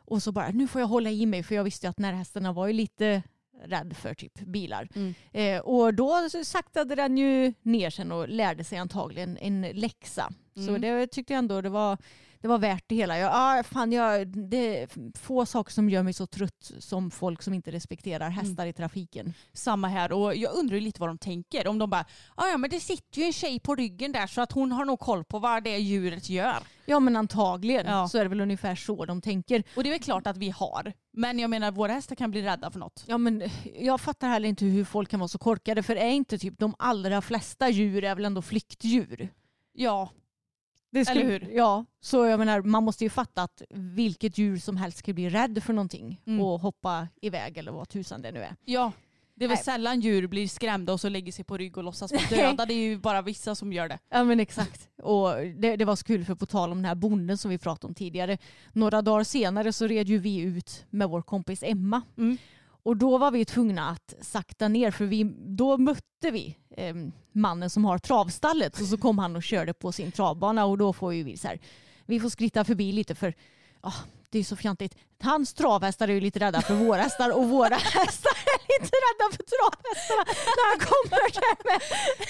Och så bara, nu får jag hålla i mig för jag visste att närhästarna var ju lite rädd för typ bilar. Mm. Eh, och då så saktade den ju ner sen och lärde sig antagligen en läxa. Så Mm. det tyckte jag ändå det var, det var värt det hela. Jag, ah, fan, jag, det är få saker som gör mig så trött som folk som inte respekterar hästar i trafiken. Samma här och jag undrar lite vad de tänker. Om de bara, "Ah, ja men det sitter ju en tjej på ryggen där så att hon har nog koll på vad det djuret gör. Ja men antagligen Ja. så är det väl ungefär så de tänker. Och det är väl klart att vi har. Men jag menar våra hästar kan bli rädda för något. Ja men jag fattar heller inte hur folk kan vara så korkade för är inte typ de allra flesta djur är väl ändå flyktdjur? Ja, Det Eller hur? Ja, så jag menar man måste ju fatta att vilket djur som helst ska bli rädd för någonting Mm. och hoppa iväg eller vad tusan det nu är. ja. Det är väl Nej. sällan djur blir skrämda och så lägger sig på rygg och låtsas vara döda. Det är ju bara vissa som gör det. Ja men exakt. Och det, det var så kul för på tal om den här bonden som vi pratade om tidigare. Några dagar senare så red ju vi ut med vår kompis Emma. Mm. Och då var vi tvungna att sakta ner för vi, då mötte vi eh, mannen som har travstallet och så kom han och körde på sin travbana och då får ju vi så här, vi får skritta förbi lite för ah, det är så fjantigt. Hans travhästar är ju lite rädda för våra hästar och våra hästar är lite rädda för travhästarna när han kommer, där med,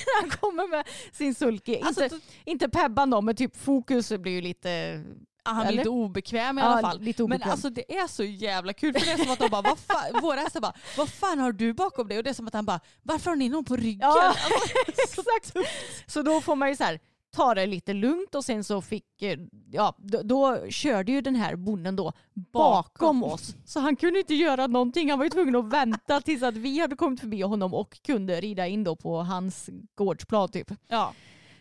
när han kommer med sin sulky. Alltså, inte, inte Pebban då, men typ Fokus blir ju lite... Ah, Han är Eller? lite obekväm i alla fall. lite Men obekväm. alltså det är så jävla kul för det är som att de bara, vad fan, våra hästar bara, vad fan har du bakom dig? Och det är som att han bara, varför har ni någon på ryggen? Ja, Alltså, exakt. Så då får man ju så här, ta det lite lugnt och sen så fick, eh, ja, då, då körde ju den här bonden då bakom oss. Så han kunde inte göra någonting. Han var ju tvungen att vänta tills att vi hade kommit förbi honom och kunde rida in då på hans gårdsplan typ. ja.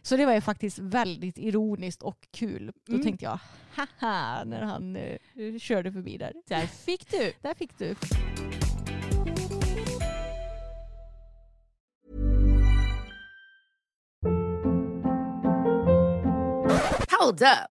Så det var ju faktiskt väldigt ironiskt och kul. Då Mm. tänkte jag, haha, när han eh, körde förbi där. Där fick du. Där fick du. Hold up.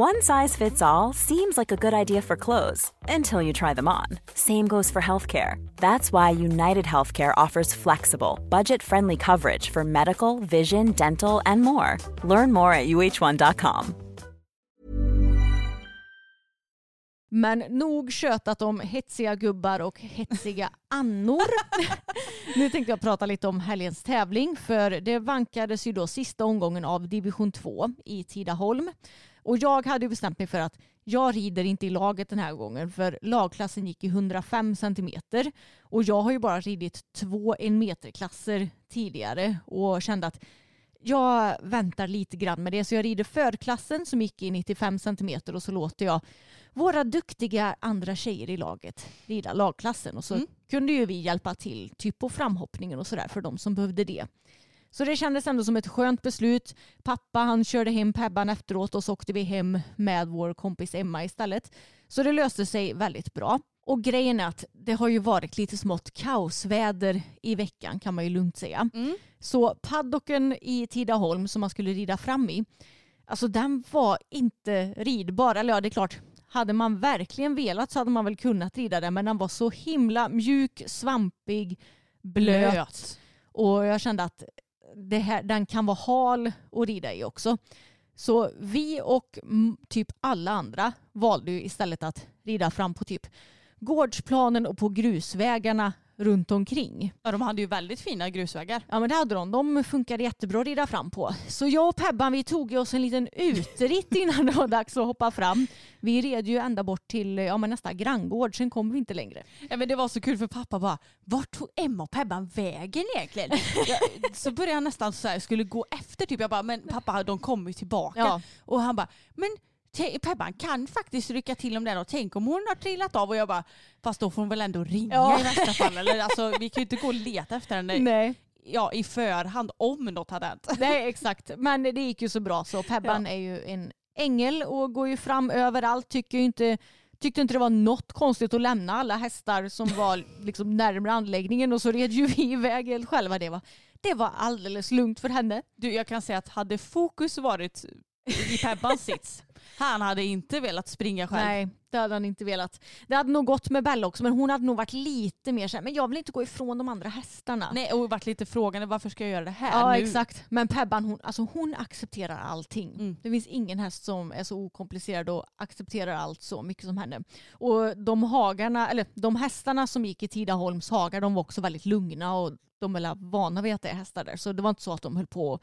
One size fits all seems like a good idea for clothes until you try them on. Same goes for healthcare. That's why United Healthcare offers flexible, budget friendly coverage for medical, vision, dental, and more. Learn more at uh1.com. Men nog tjötat om hetsiga gubbar och hetsiga annor. nu tänkte jag prata lite om helgens tävling för det vankades ju då sista omgången av division 2 i Tidaholm. Och jag hade bestämt mig för att jag rider inte i laget den här gången för lagklassen gick i 105 centimeter och jag har ju bara ridit två en meter klasser tidigare och kände att jag väntar lite grann med det så jag rider förklassen som gick i 95 centimeter och så låter jag våra duktiga andra tjejer i laget rida lagklassen och så Mm. kunde ju vi hjälpa till typ på framhoppningen och sådär för de som behövde det. Så det kändes ändå som ett skönt beslut. Pappa han körde hem Pebban efteråt och så åkte vi hem med vår kompis Emma istället. Så det löste sig väldigt bra. Och grejen är att det har ju varit lite smått kaosväder i veckan kan man ju lugnt säga. Mm. Så paddocken i Tidaholm som man skulle rida fram i, alltså den var inte ridbar. Eller ja, det är klart, hade man verkligen velat så hade man väl kunnat rida den men den var så himla mjuk, svampig, blöt. Blöt. Och jag kände att det här, den kan vara hal att rida i också. Så vi och typ alla andra valde ju istället att rida fram på typ gårdsplanen och på grusvägarna runt omkring. Ja, de hade ju väldigt fina grusvägar. Ja men det hade de. De funkade jättebra att rida fram på. Så jag och Pebban vi tog oss en liten uteritt innan det var dags att hoppa fram. Vi red ju ända bort till ja, men nästa granngård, sen kom vi inte längre. Ja, men det var så kul för pappa bara, vart tog Emma och Pebban vägen egentligen? jag, så började jag nästan så här, skulle gå efter typ. Jag bara, men pappa de kommer ju tillbaka. Ja. Och han bara, men Pebban kan faktiskt rycka till om den och tänk om hon har trillat av och jag bara, fast då får hon väl ändå ringa Ja. i värsta fall. Eller, alltså, vi kan ju inte gå och leta efter henne Nej. ja, i förhand om något hade hänt. Nej exakt, men det gick ju så bra så Pebban är ju en ängel och går ju fram överallt. Tycker inte, tyckte inte det var något konstigt att lämna alla hästar som var liksom närmare anläggningen och så red ju vi iväg helt själva. Det var, det var alldeles lugnt för henne. Du, jag kan säga att hade fokus varit i Pebbans sits, han hade inte velat springa själv. Nej, det hade han inte velat. Det hade nog gått med Bella också men hon hade nog varit lite mer såhär, men jag vill inte gå ifrån de andra hästarna. Nej, och varit lite frågande varför ska jag göra det här Ja nu? exakt. Men Pebban hon, alltså hon accepterar allting. Mm. Det finns ingen häst som är så okomplicerad och accepterar allt så mycket som henne. Och de hagarna, eller de hästarna som gick i Tidaholms hagar de var också väldigt lugna och de är vana vid att det är hästar där. Så det var inte så att de höll på och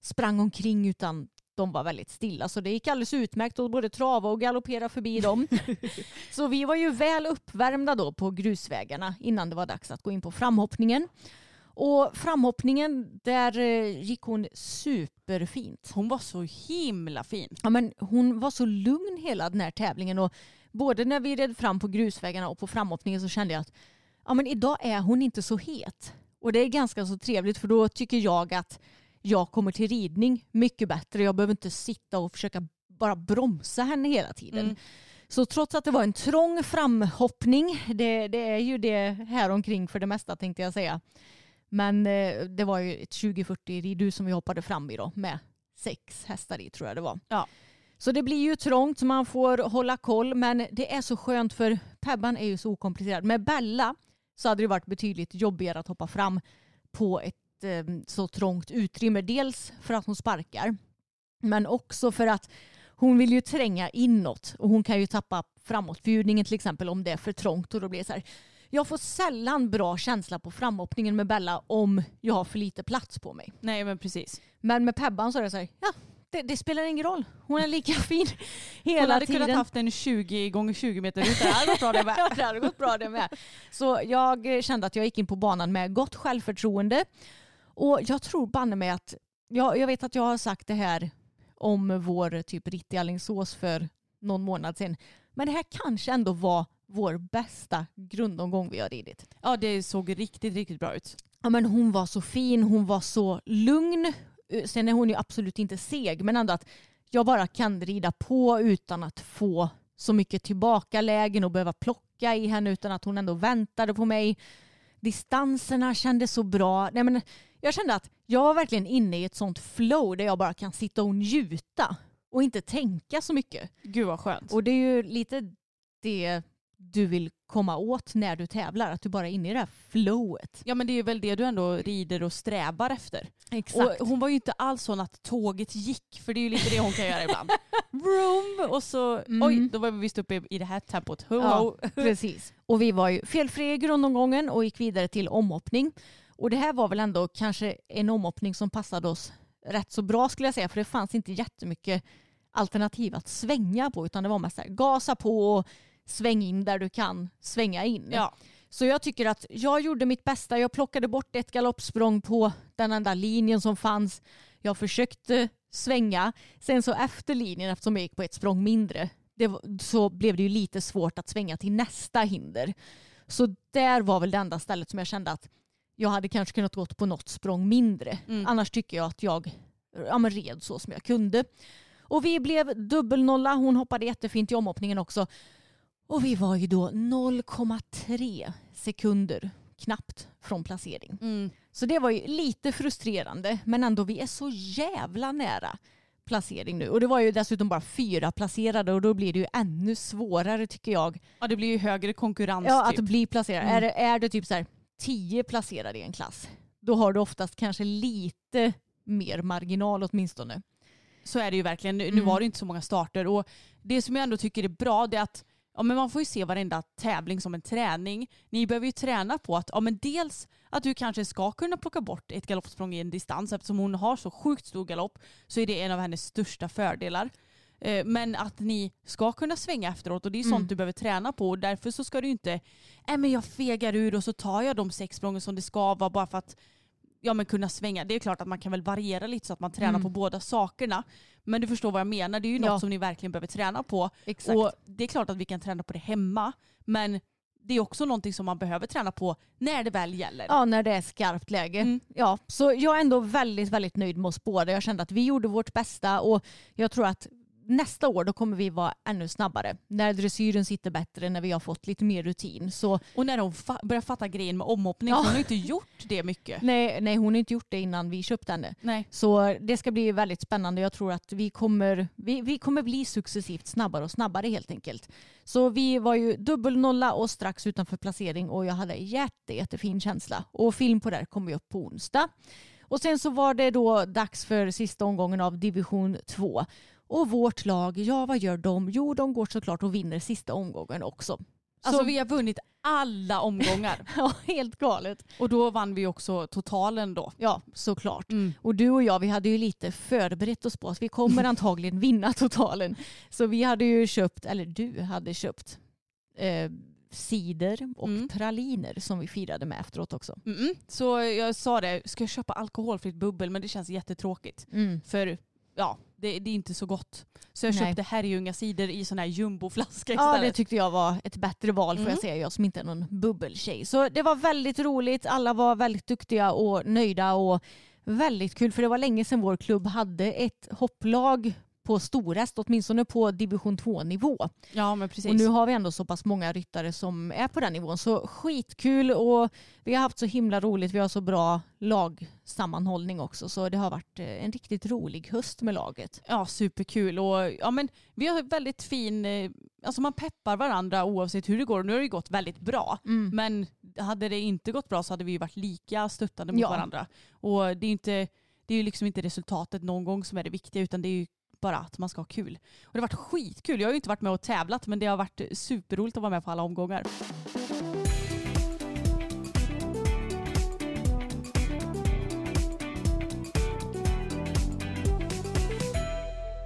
sprang omkring utan de var väldigt stilla. Så det gick alldeles utmärkt att både trava och galoppera förbi dem. så vi var ju väl uppvärmda då på grusvägarna innan det var dags att gå in på framhoppningen. Och framhoppningen, där eh, gick hon superfint. Hon var så himla fin. Ja, men hon var så lugn hela den här tävlingen och både när vi red fram på grusvägarna och på framhoppningen så kände jag att ja, men idag är hon inte så het. Och det är ganska så trevligt för då tycker jag att jag kommer till ridning mycket bättre. Jag behöver inte sitta och försöka bara bromsa henne hela tiden. Mm. Så trots att det var en trång framhoppning, det, det är ju det här omkring för det mesta tänkte jag säga. Men eh, det var ju ett 2040 ridhus som vi hoppade fram i då med sex hästar i tror jag det var. Ja. Så det blir ju trångt så man får hålla koll men det är så skönt för Pebban är ju så okomplicerad. Med Bella så hade det varit betydligt jobbigare att hoppa fram på ett eh, så trångt utrymme. Dels för att hon sparkar men också för att hon vill ju tränga inåt och hon kan ju tappa framåtbjudningen till exempel om det är för trångt och då blir det så här. Jag får sällan bra känsla på framhoppningen med Bella om jag har för lite plats på mig. Nej men precis. Men med Pebban så är det så här, ja det, det spelar ingen roll. Hon är lika fin Hon hela hade tiden. kunnat haft en 20 gånger 20 meter ut. Det hade gått bra det med. Det hade gått bra det med. Så jag kände att jag gick in på banan med gott självförtroende. Och jag tror banne mig att, jag, jag vet att jag har sagt det här om vår typ ritt i Alingsås för någon månad sedan. Men det här kanske ändå var vår bästa grundomgång vi har ridit. Ja det såg riktigt, riktigt bra ut. Ja, men hon var så fin, hon var så lugn. Eh, Sen är hon ju absolut inte seg, men ändå att jag bara kan rida på utan att få så mycket tillbakalägen och behöva plocka i henne utan att hon ändå väntade på mig. Distanserna kändes så bra. Nej, men jag kände att jag var verkligen inne i ett sånt flow där jag bara kan sitta och njuta och inte tänka så mycket. Gud vad skönt. Och det är ju lite det du vill komma åt när du tävlar, att du bara är inne i det här flowet. Ja men det är väl det du ändå rider och strävar efter. Exakt. Och hon var ju inte alls sån att tåget gick, för det är ju lite det hon kan göra ibland. Vroom! Och så, Mm. oj, då var vi visst uppe i det här tempot. Ja, precis. Och vi var ju felfria i grundomgången och gick vidare till omhoppning. Och det här var väl ändå kanske en omhoppning som passade oss rätt så bra skulle jag säga. För det fanns inte jättemycket alternativ att svänga på utan det var mest här, gasa på och sväng in där du kan svänga in. Ja. Så jag tycker att jag gjorde mitt bästa. Jag plockade bort ett galoppsprång på den enda linjen som fanns. Jag försökte svänga. Sen så efter linjen, eftersom jag gick på ett språng mindre, var, så blev det ju lite svårt att svänga till nästa hinder. Så där var väl det enda stället som jag kände att jag hade kanske kunnat gått på något språng mindre. Mm. Annars tycker jag att jag ja, men red så som jag kunde. Och vi blev dubbelnolla. Hon hoppade jättefint i omhoppningen också. Och vi var ju då 0,3 sekunder knappt från placering. Mm. Så det var ju lite frustrerande men ändå vi är så jävla nära placering nu. Och det var ju dessutom bara fyra placerade och då blir det ju ännu svårare tycker jag. Ja det blir ju högre konkurrens Ja, typ. att bli placerad. Mm. Är, det, är det typ så här tio placerade i en klass, då har du oftast kanske lite mer marginal åtminstone. Så är det ju verkligen. Nu, nu Mm. var det inte så många starter och det som jag ändå tycker är bra det är att ja, men man får ju se varenda tävling som en träning. Ni behöver ju träna på att ja, men dels att du kanske ska kunna plocka bort ett galoppsprång i en distans eftersom hon har så sjukt stor galopp så är det en av hennes största fördelar. Eh, Men att ni ska kunna svänga efteråt och det är sånt Mm. du behöver träna på och därför så ska du inte, nej men jag fegar ur och så tar jag de sex sprången som det ska vara bara för att ja, men kunna svänga. Det är klart att man kan väl variera lite så att man tränar Mm. på båda sakerna. Men du förstår vad jag menar. Det är ju något Ja. som ni verkligen behöver träna på. Exakt. Och det är klart att vi kan träna på det hemma. Men det är också någonting som man behöver träna på när det väl gäller. Ja, när det är skarpt läge. Mm. Ja, så jag är ändå väldigt, väldigt nöjd med oss båda. Jag kände att vi gjorde vårt bästa och jag tror att nästa år då kommer vi vara ännu snabbare. När dressyren sitter bättre, när vi har fått lite mer rutin. Så Och när hon fa- börjar fatta grejen med omhoppning, Ja. hon har inte gjort det mycket. nej, nej, hon har inte gjort det innan vi köpte henne. Nej. Så det ska bli väldigt spännande. Jag tror att vi kommer, vi, vi kommer bli successivt snabbare och snabbare helt enkelt. Så vi var ju dubbelnolla och strax utanför placering och jag hade jätte, jättefin känsla. Och film på det kommer ju upp på onsdag. Och sen så var det då dags för sista omgången av division 2. Och vårt lag, ja vad gör de? Jo, de går såklart och vinner sista omgången också. Alltså Så- vi har vunnit alla omgångar. Ja, helt galet. och då vann vi också totalen då. Ja, såklart. Mm. Och du och jag, vi hade ju lite förberett oss på att vi kommer antagligen vinna totalen. Så vi hade ju köpt, eller du hade köpt, eh, cider och Mm. praliner som vi firade med efteråt också. Mm-mm. Så jag sa det, ska jag köpa alkoholfritt bubbel? Men det känns jättetråkigt. Mm. För ja, det, det är inte så gott. Så jag Nej. köpte Herrljunga cider i sån här jumboflaska Ja, istället. det tyckte jag var ett bättre val får Mm. jag säga, jag som inte är någon bubbeltjej. Så det var väldigt roligt, alla var väldigt duktiga och nöjda och väldigt kul för det var länge sedan vår klubb hade ett hopplag på storhäst, åtminstone på division 2-nivå. ja, men precis. Och nu har vi ändå så pass många ryttare som är på den nivån. Så skitkul och vi har haft så himla roligt. Vi har så bra lagsammanhållning också. Så det har varit eh, en riktigt rolig höst med laget. Ja, superkul. Och, ja, men vi har väldigt fin... eh, Alltså man peppar varandra oavsett hur det går. Nu har det gått väldigt bra. Mm. Men hade det inte gått bra så hade vi varit lika stöttande mot Ja. varandra. Och det är inte, det är ju liksom inte resultatet någon gång som är det viktiga utan det är ju bara att man ska ha kul. Och det har varit skitkul. Jag har ju inte varit med och tävlat men det har varit superroligt att vara med på alla omgångar.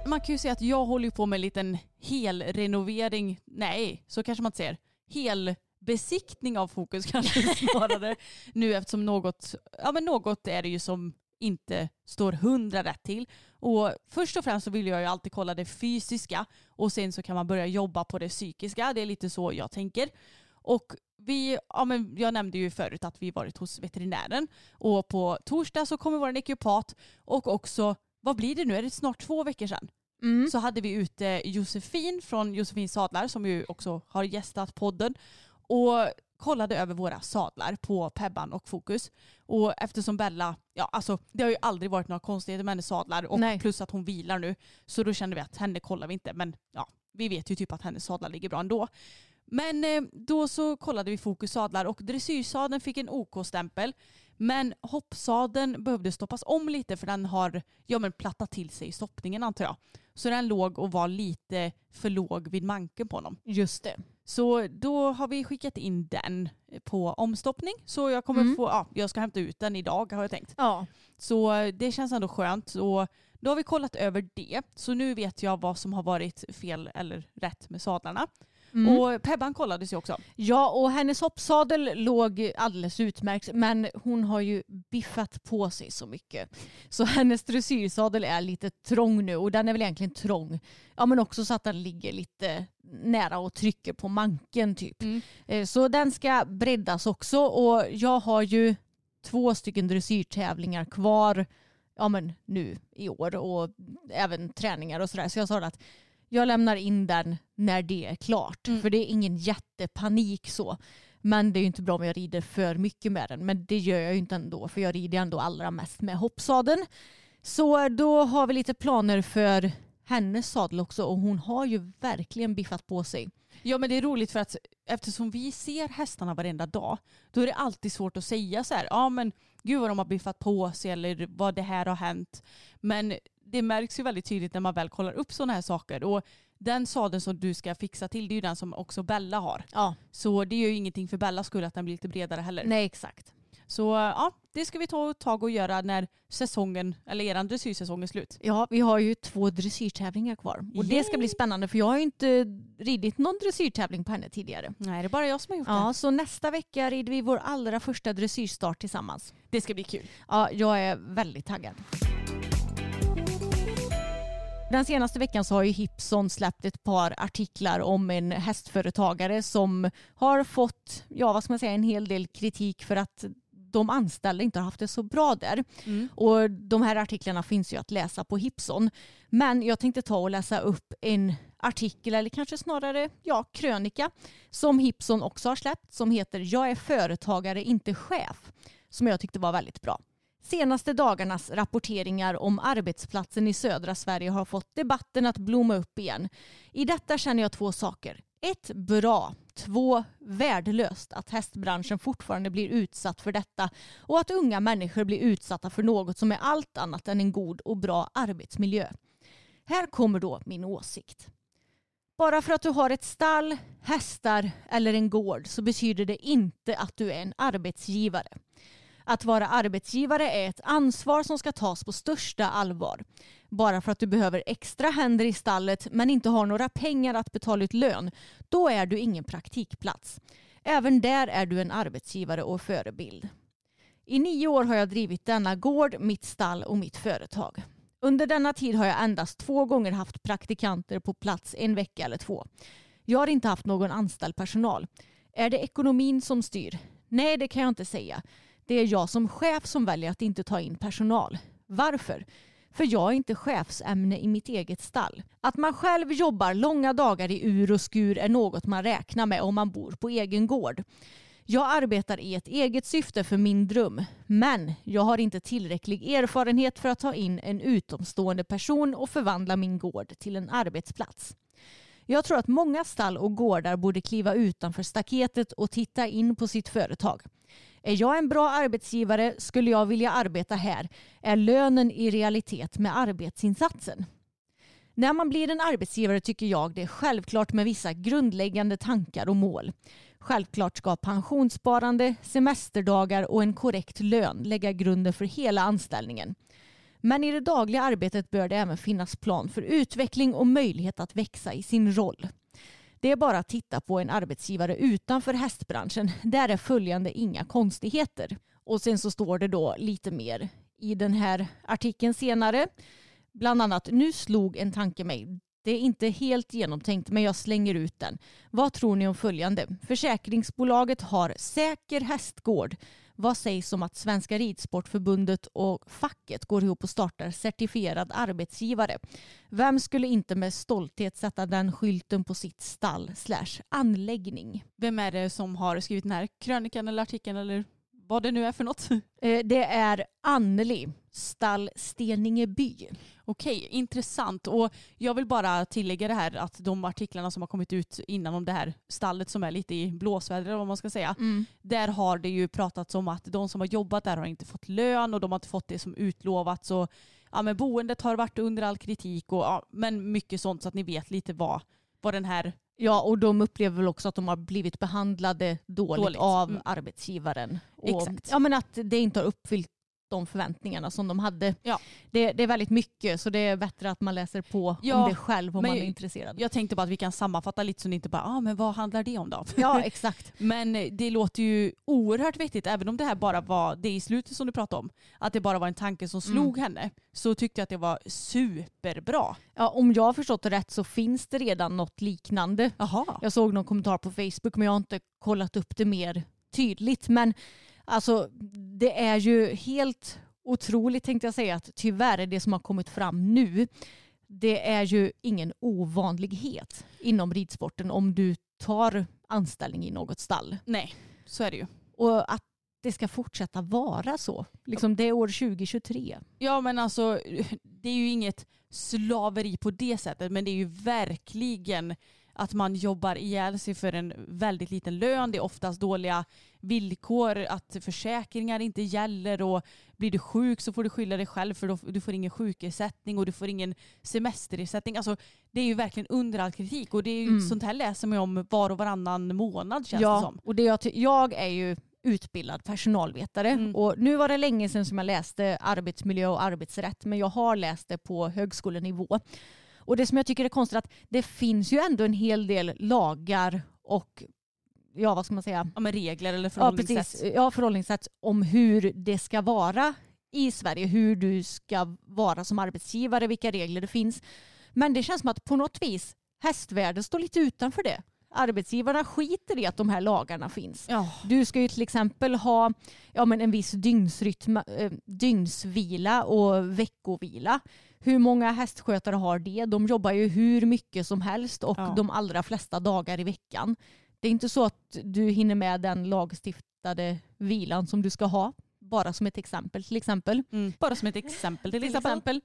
Man kan ju säga att jag håller på med en liten helrenovering. Nej, så kanske man inte säger. Helbesiktning av fokus kanske snarare. nu eftersom något, ja men något är det ju som inte står hundra rätt till. Och först och främst så vill jag ju alltid kolla det fysiska och sen så kan man börja jobba på det psykiska. Det är lite så jag tänker. Och vi, ja men jag nämnde ju förut att vi varit hos veterinären och på torsdag så kommer vår ekiopat och också, vad blir det nu? Är det snart två veckor sedan? Mm. så hade vi ute Josefin från Josefin Sadlar som ju också har gästat podden och kollade över våra sadlar på Pebban och Fokus. Och eftersom Bella, ja alltså det har ju aldrig varit några konstigheter med hennes sadlar och Nej. plus att hon vilar nu så då kände vi att henne kollar vi inte men ja vi vet ju typ att hennes sadlar ligger bra ändå. Men eh, då så kollade vi Fokus sadlar och dressyrsadeln fick en OK-stämpel men hoppsadeln behövde stoppas om lite för den har ja, men plattat till sig i stoppningen antar jag. Så den låg och var lite för låg vid manken på honom. Just det. Så då har vi skickat in den på omstoppning. Så jag kommer Mm. få, ja, jag ska hämta ut den idag har jag tänkt. Ja. Så det känns ändå skönt. Och då har vi kollat över det. Så nu vet jag vad som har varit fel eller rätt med sadlarna. Mm. Och Pebban kollades ju också. Ja, och hennes hoppsadel låg alldeles utmärkt men hon har ju biffat på sig så mycket. Så hennes dressyrsadel är lite trång nu och den är väl egentligen trång. Ja men också så att den ligger lite nära och trycker på manken typ. Mm. Eh, Så den ska breddas också och jag har ju två stycken dressyrtävlingar kvar ja, men nu i år och även träningar och sådär. Så jag sa att jag lämnar in den när det är klart. Mm. För det är ingen jättepanik så. Men det är ju inte bra om jag rider för mycket med den. Men det gör jag ju inte ändå för jag rider ändå allra mest med hoppsadeln. Så då har vi lite planer för hennes sadel också och hon har ju verkligen biffat på sig. Ja men det är roligt för att eftersom vi ser hästarna varenda dag då är det alltid svårt att säga så här, ja men gud vad de har biffat på sig eller vad det här har hänt. Men det märks ju väldigt tydligt när man väl kollar upp sådana här saker. Och den sadeln som du ska fixa till det är ju den som också Bella har. Ja. Så det gör ju ingenting för Bellas skull att den blir lite bredare heller. Nej exakt. Så ja, det ska vi ta tag och göra när säsongen, eller eran dressyrsäsong är slut. Ja, vi har ju två dressyrtävlingar kvar. Och det ska bli spännande för jag har ju inte ridit någon dressyrtävling på henne tidigare. Nej, det är bara jag som har gjort Ja, det. så nästa vecka rider vi vår allra första dressyrstart tillsammans. Det ska bli kul. Ja, jag är väldigt taggad. Den senaste veckan så har ju Hipson släppt ett par artiklar om en hästföretagare som har fått, ja vad ska man säga, en hel del kritik för att de anställda inte har haft det så bra där. Och de här artiklarna finns ju att läsa på Hipson. Men jag tänkte ta och läsa upp en artikel, eller kanske snarare ja, krönika, som Hipson också har släppt, som heter Jag är företagare, inte chef, som jag tyckte var väldigt bra. Senaste dagarnas rapporteringar om arbetsplatsen i södra Sverige har fått debatten att blomma upp igen. I detta känner jag två saker. Ett, bra. Två, värdelöst att hästbranschen fortfarande blir utsatt för detta och att unga människor blir utsatta för något som är allt annat än en god och bra arbetsmiljö. Här kommer då min åsikt. Bara för att du har ett stall, hästar eller en gård så betyder det inte att du är en arbetsgivare. Att vara arbetsgivare är ett ansvar som ska tas på största allvar. Bara för att du behöver extra händer i stallet men inte har några pengar att betala ut lön, då är du ingen praktikplats. Även där är du en arbetsgivare och förebild. I nio år har jag drivit denna gård, mitt stall och mitt företag. Under denna tid har jag endast två gånger haft praktikanter på plats en vecka eller två. Jag har inte haft någon anställd personal. Är det ekonomin som styr? Nej, det kan jag inte säga. Det är jag som chef som väljer att inte ta in personal. Varför? För jag är inte chefsämne i mitt eget stall. Att man själv jobbar långa dagar i ur och skur är något man räknar med om man bor på egen gård. Jag arbetar i ett eget syfte för min dröm, men jag har inte tillräcklig erfarenhet för att ta in en utomstående person och förvandla min gård till en arbetsplats. Jag tror att många stall och gårdar borde kliva utanför staketet och titta in på sitt företag. Är jag en bra arbetsgivare skulle jag vilja arbeta här. Är lönen i realitet med arbetsinsatsen? När man blir en arbetsgivare tycker jag det är självklart med vissa grundläggande tankar och mål. Självklart ska pensionssparande, semesterdagar och en korrekt lön lägga grunden för hela anställningen. Men i det dagliga arbetet bör det även finnas plan för utveckling och möjlighet att växa i sin roll. Det är bara att titta på en arbetsgivare utanför hästbranschen. Där är följande inga konstigheter. Och sen så står det då lite mer i den här artikeln senare. Bland annat, nu slog en tanke mig. Det är inte helt genomtänkt men jag slänger ut den. Vad tror ni om följande? Försäkringsbolaget har säker hästgård. Vad sägs om att Svenska Ridsportförbundet och facket går ihop och startar certifierad arbetsgivare? Vem skulle inte med stolthet sätta den skylten på sitt stall slash anläggning? Vem är det som har skrivit den här krönikan eller artikeln eller vad det nu är för något? Eh, Det är Anneli, stall Steningeby. Okej, intressant. Och jag vill bara tillägga det här att de artiklarna som har kommit ut innan om det här stallet som är lite i blåsväder eller vad man ska säga. Där har det ju pratats om att de som har jobbat där har inte fått lön och de har inte fått det som utlovats. Och, ja, men boendet har varit under all kritik och ja, men mycket sånt så att ni vet lite vad, vad den här Ja, och de upplever väl också att de har blivit behandlade dåligt, Dåligt. av Mm. arbetsgivaren. Och, Exakt. Ja, men att det inte har uppfyllt de förväntningarna som de hade. Ja. Det, det är väldigt mycket så det är bättre att man läser på Ja, om det själv om man är intresserad. Jag tänkte bara att vi kan sammanfatta lite så ni inte bara, ah, men vad handlar det om då? Ja, exakt. Men det låter ju oerhört vettigt, även om det här bara var det i slutet som du pratade om. Att det bara var en tanke som slog henne. Så tyckte jag att det var superbra. Ja, om jag har förstått det rätt så finns det redan något liknande. Jaha. Jag såg någon kommentar på Facebook men jag har inte kollat upp det mer tydligt. Men alltså det är ju helt otroligt tänkte jag säga att tyvärr det som har kommit fram nu det är ju ingen ovanlighet inom ridsporten om du tar anställning i något stall. Nej, så är det ju. Och att det ska fortsätta vara så. Liksom det är år 2023. Ja men alltså det är ju inget slaveri på det sättet men det är ju verkligen att man jobbar ihjäl sig för en väldigt liten lön. Det är oftast dåliga villkor, att försäkringar inte gäller och blir du sjuk så får du skylla dig själv för då, du får ingen sjukersättning och du får ingen semesterersättning. Alltså, det är ju verkligen under all kritik och det är ju Mm. sånt här läser man om var och varannan månad känns det ja, som. och det jag, jag är ju utbildad personalvetare Mm. och nu var det länge sedan som jag läste arbetsmiljö och arbetsrätt men jag har läst det på högskolenivå. Och det som jag tycker är konstigt är att det finns ju ändå en hel del lagar och ja vad ska man säga? Ja, regler eller Ja, förhållningssätt. precis. Ja, förhållningssätt om hur det ska vara i Sverige, hur du ska vara som arbetsgivare, vilka regler det finns. Men det känns som att på något vis hästvärlden står lite utanför det. Arbetsgivarna skiter i att de här lagarna finns. Ja. Du ska ju till exempel ha ja, men en viss dygnsrytm, eh, dygnsvila och veckovila. Hur många hästskötare har det? De jobbar ju hur mycket som helst och Ja. de allra flesta dagar i veckan. Det är inte så att du hinner med den lagstiftade vilan som du ska ha. Bara som ett exempel till exempel. Mm. Bara som ett exempel till Till exempel. exempel.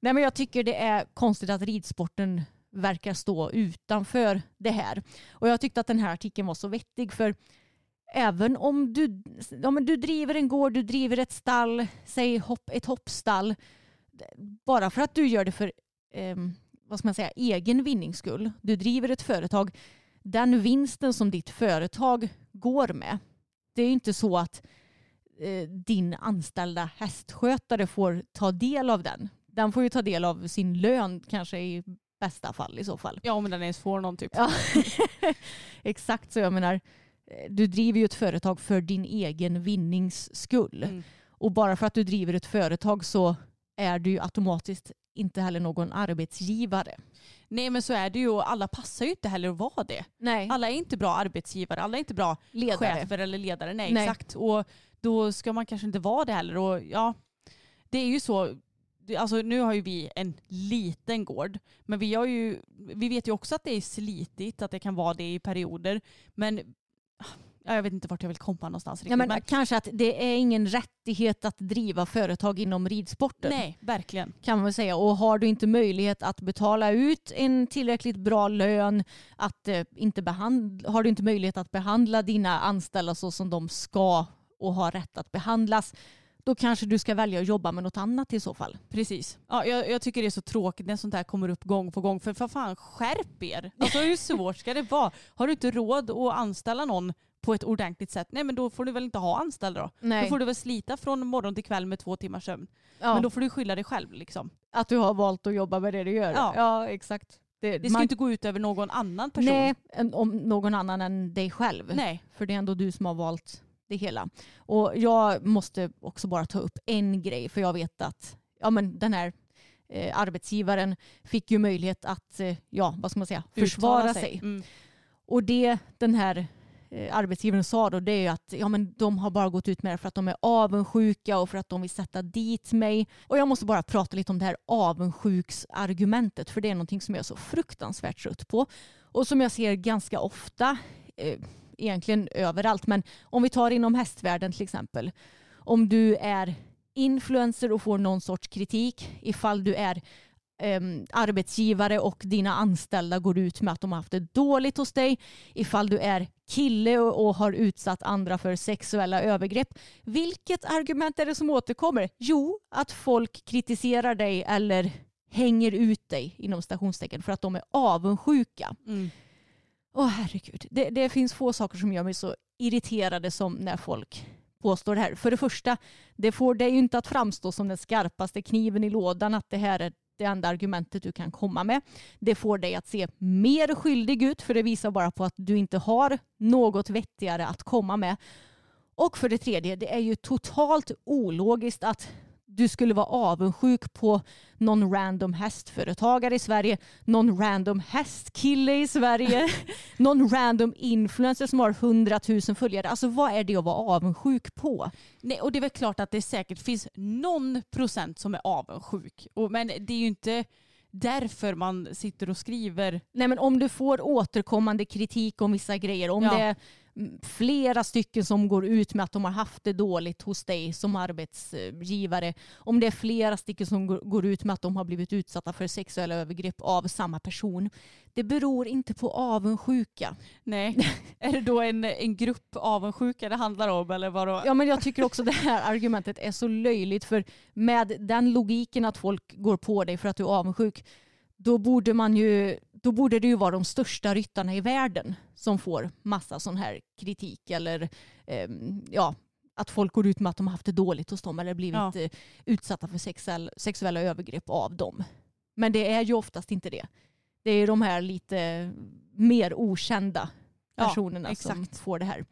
Nej, men jag tycker det är konstigt att ridsporten verkar stå utanför det här. Och jag tyckte att den här artikeln var så vettig för även om du, ja, men du driver en gård, du driver ett stall, säg hopp, ett hoppstall, bara för att du gör det för eh, vad ska man säga, egen vinnings skull, du driver ett företag, den vinsten som ditt företag går med, det är ju inte så att eh, din anställda hästskötare får ta del av den. Den får ju ta del av sin lön kanske i bästa fall i så fall. Ja om den ens får någon typ. Ja. Exakt så jag menar. eh, Du driver ju ett företag för din egen vinnings skull. Mm. Och bara för att du driver ett företag så är du ju automatiskt inte heller någon arbetsgivare. Nej men så är det ju och alla passar ju inte heller att vara det. Nej. Alla är inte bra arbetsgivare, alla är inte bra Ledare. chefer eller ledare. Nej, Nej. exakt. Och då ska man kanske inte vara det heller. Och ja, det är ju så. Alltså, nu har ju vi en liten gård, men vi, har ju, vi vet ju också att det är slitigt, att det kan vara det i perioder. Men ja, jag vet inte vart jag vill komma någonstans riktigt. Ja, men men, Kanske att det är ingen rättighet att driva företag inom ridsporten. nej, verkligen. kan man säga. Och har du inte möjlighet att betala ut en tillräckligt bra lön, att, eh, inte behandla, har du inte möjlighet att behandla dina anställda så som de ska och har rätt att behandlas, då kanske du ska välja att jobba med något annat i så fall. Precis. Ja, jag, jag tycker det är så tråkigt när sånt här kommer upp gång på gång. För för fan, skärp er. Alltså hur svårt ska det vara? Har du inte råd att anställa någon på ett ordentligt sätt, nej men då får du väl inte ha anställda då. Nej. Då får du väl slita från morgon till kväll med två timmars sömn. Ja, Men då får du skylla dig själv liksom. Att du har valt att jobba med det du gör. Ja. exakt. Det ska man- inte gå ut över någon annan person. Nej, om någon annan än dig själv. Nej. För det är ändå du som har valt det hela. Och jag måste också bara ta upp en grej. För jag vet att ja, men den här eh, arbetsgivaren fick ju möjlighet att eh, ja, vad ska man säga, försvara Uttala sig. Mm. Och det den här eh, arbetsgivaren sa då det är ju att ja, men de har bara gått ut med det för att de är avundsjuka och för att de vill sätta dit mig. Och jag måste bara prata lite om det här avundsjuksargumentet för det är någonting som jag är så fruktansvärt trött på och som jag ser ganska ofta eh, egentligen överallt men om vi tar inom hästvärlden till exempel. Om du är influencer och får någon sorts kritik ifall du är Um, arbetsgivare och dina anställda går ut med att de har haft det dåligt hos dig. Ifall du är kille och, och har utsatt andra för sexuella övergrepp. Vilket argument är det som återkommer? Jo, att folk kritiserar dig eller hänger ut dig inom stationstecken för att de är avundsjuka. Mm. Åh herregud, det, det finns få saker som gör mig så irriterade som när folk påstår det här. För det första, det får dig ju inte att framstå som den skarpaste kniven i lådan att det här är det enda argumentet du kan komma med. Det får dig att se mer skyldig ut för det visar bara på att du inte har något vettigare att komma med. Och för det tredje, det är ju totalt ologiskt att du skulle vara avundsjuk på någon random hästföretagare i Sverige, någon random hästkille i Sverige, någon random influencer som har 100 000 följare. Alltså vad är det att vara avundsjuk på? Nej, och det är väl klart att det säkert finns någon procent som är avundsjuk. Och, men det är ju inte därför man sitter och skriver. Nej men om du får återkommande kritik om vissa grejer, om Ja. det flera stycken som går ut med att de har haft det dåligt hos dig som arbetsgivare, om det är flera stycken som går ut med att de har blivit utsatta för sexuella övergrepp av samma person. Det beror inte på avundsjuka. Nej, är det då en, en grupp avundsjuka det handlar om eller vadå? Ja men jag tycker också det här argumentet är så löjligt för med den logiken att folk går på dig för att du är avundsjuk då borde, man ju, då borde det ju vara de största ryttarna i världen som får massa sån här kritik eller eh, ja, att folk går ut med att de har haft det dåligt hos dem eller blivit ja. Eh, utsatta för sexuell, sexuella övergrepp av dem. Men det är ju oftast inte det. Det är de här lite mer okända personerna ja, som får det här.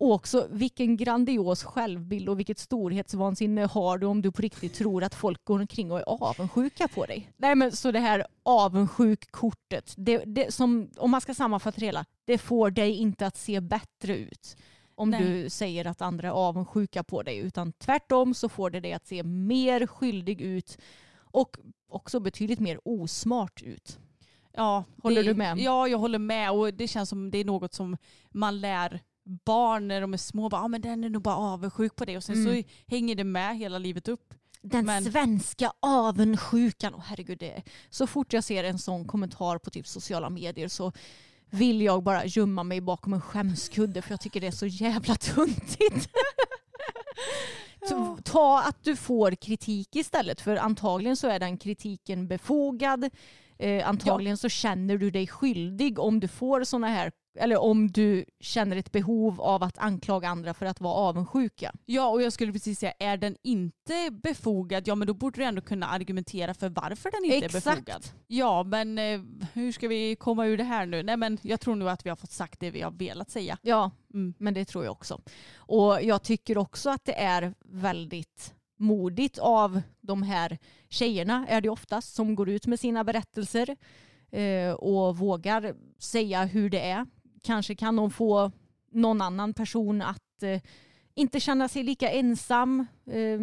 Och också vilken grandios självbild och vilket storhetsvansinne har du om du på riktigt tror att folk går omkring och är avundsjuka på dig. Nej men så det här avundsjuk-kortet, det, det, som, om man ska sammanfatta det hela, det får dig inte att se bättre ut om Nej. du säger att andra är avundsjuka på dig. Utan tvärtom så får det dig att se mer skyldig ut och också betydligt mer osmart ut. Ja, håller det, du med? Ja, jag håller med och det känns som det är något som man lär barn när de är små. Bara, ah, men den är nog bara avundsjuk på det och sen mm. så hänger det med hela livet upp. Den men... svenska avundsjukan. Oh, herregud, det. Så fort jag ser en sån kommentar på typ sociala medier så vill jag bara gömma mig bakom en skämskudde för jag tycker det är så jävla tuntigt. ja. Ta att du får kritik istället för antagligen så är den kritiken befogad. Eh, antagligen ja. så känner du dig skyldig om du får sådana här eller om du känner ett behov av att anklaga andra för att vara avundsjuka. Ja, och jag skulle precis säga, är den inte befogad, ja men då borde du ändå kunna argumentera för varför den inte Exakt. är befogad. Ja, men eh, hur ska vi komma ur det här nu? Nej men jag tror nog att vi har fått sagt det vi har velat säga. Ja, mm. men det tror jag också. Och jag tycker också att det är väldigt modigt av de här tjejerna, är det oftast, som går ut med sina berättelser eh, och vågar säga hur det är kanske kan de få någon annan person att eh, inte känna sig lika ensam. Eh,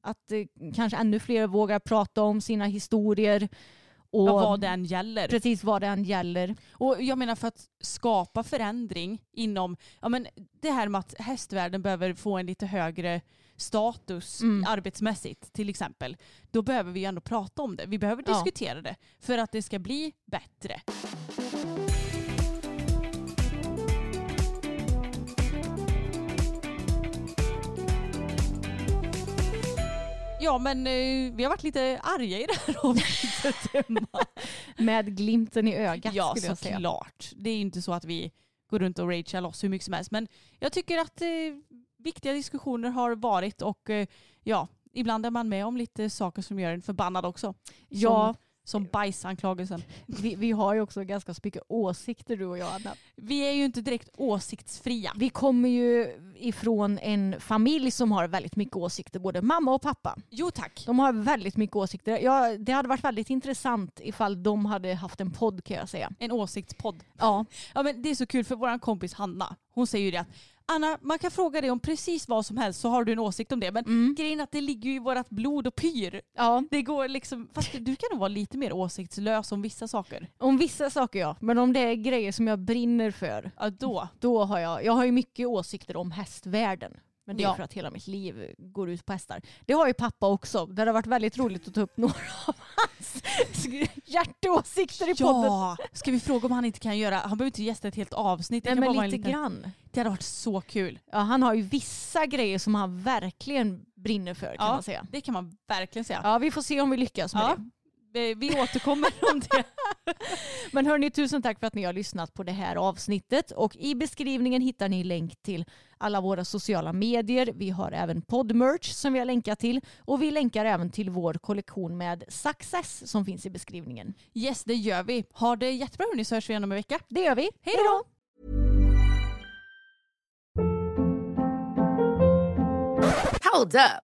att eh, kanske ännu fler vågar prata om sina historier. Och ja, vad det än gäller. Precis vad det än gäller. Och jag menar för att skapa förändring inom, ja men det här med att hästvärlden behöver få en lite högre status mm. arbetsmässigt till exempel. Då behöver vi ändå prata om det. Vi behöver ja. diskutera det för att det ska bli bättre. Ja men eh, vi har varit lite arga i det här avsnittet Med glimten i ögat ja, skulle jag säga. Ja såklart. Det är inte så att vi går runt och ragear loss hur mycket som helst. Men jag tycker att eh, viktiga diskussioner har varit och eh, ja, ibland är man med om lite saker som gör en förbannad också. Ja, som som bajsanklagelsen. Vi, vi har ju också ganska mycket åsikter du och jag Anna. Vi är ju inte direkt åsiktsfria. Vi kommer ju ifrån en familj som har väldigt mycket åsikter, både mamma och pappa. Jo tack. De har väldigt mycket åsikter. Ja, det hade varit väldigt intressant ifall de hade haft en podd kan jag säga. En åsiktspodd. Ja. ja men det är så kul för vår kompis Hanna, hon säger ju det att Anna, man kan fråga dig om precis vad som helst så har du en åsikt om det. Men mm. grejen är att det ligger ju i vårt blod och pyr. Ja. Det går liksom, fast du kan nog vara lite mer åsiktslös om vissa saker. Om vissa saker ja, men om det är grejer som jag brinner för. Ja då. Då har jag, jag har ju mycket åsikter om hästvärlden. Men det är ja. för att hela mitt liv går ut på hästar. Det har ju pappa också. Det har varit väldigt roligt att ta upp några av hans hjärteåsikter i podden. Ja, ska vi fråga om han inte kan göra, han behöver inte gästa ett helt avsnitt. Det Nej, men lite liten, grann. Det hade varit så kul. Ja, han har ju vissa grejer som han verkligen brinner för kan ja, man säga. det kan man verkligen säga. Ja, vi får se om vi lyckas med ja. det. Vi återkommer om det. Men hörni, tusen tack för att ni har lyssnat på det här avsnittet. Och i beskrivningen hittar ni länk till alla våra sociala medier. Vi har även poddmerch som vi har länkat till. Och vi länkar även till vår kollektion med Success som finns i beskrivningen. Yes, det gör vi. Ha det jättebra hörni så hörs vi igen om en vecka. Det gör vi. Hej då! Hold up.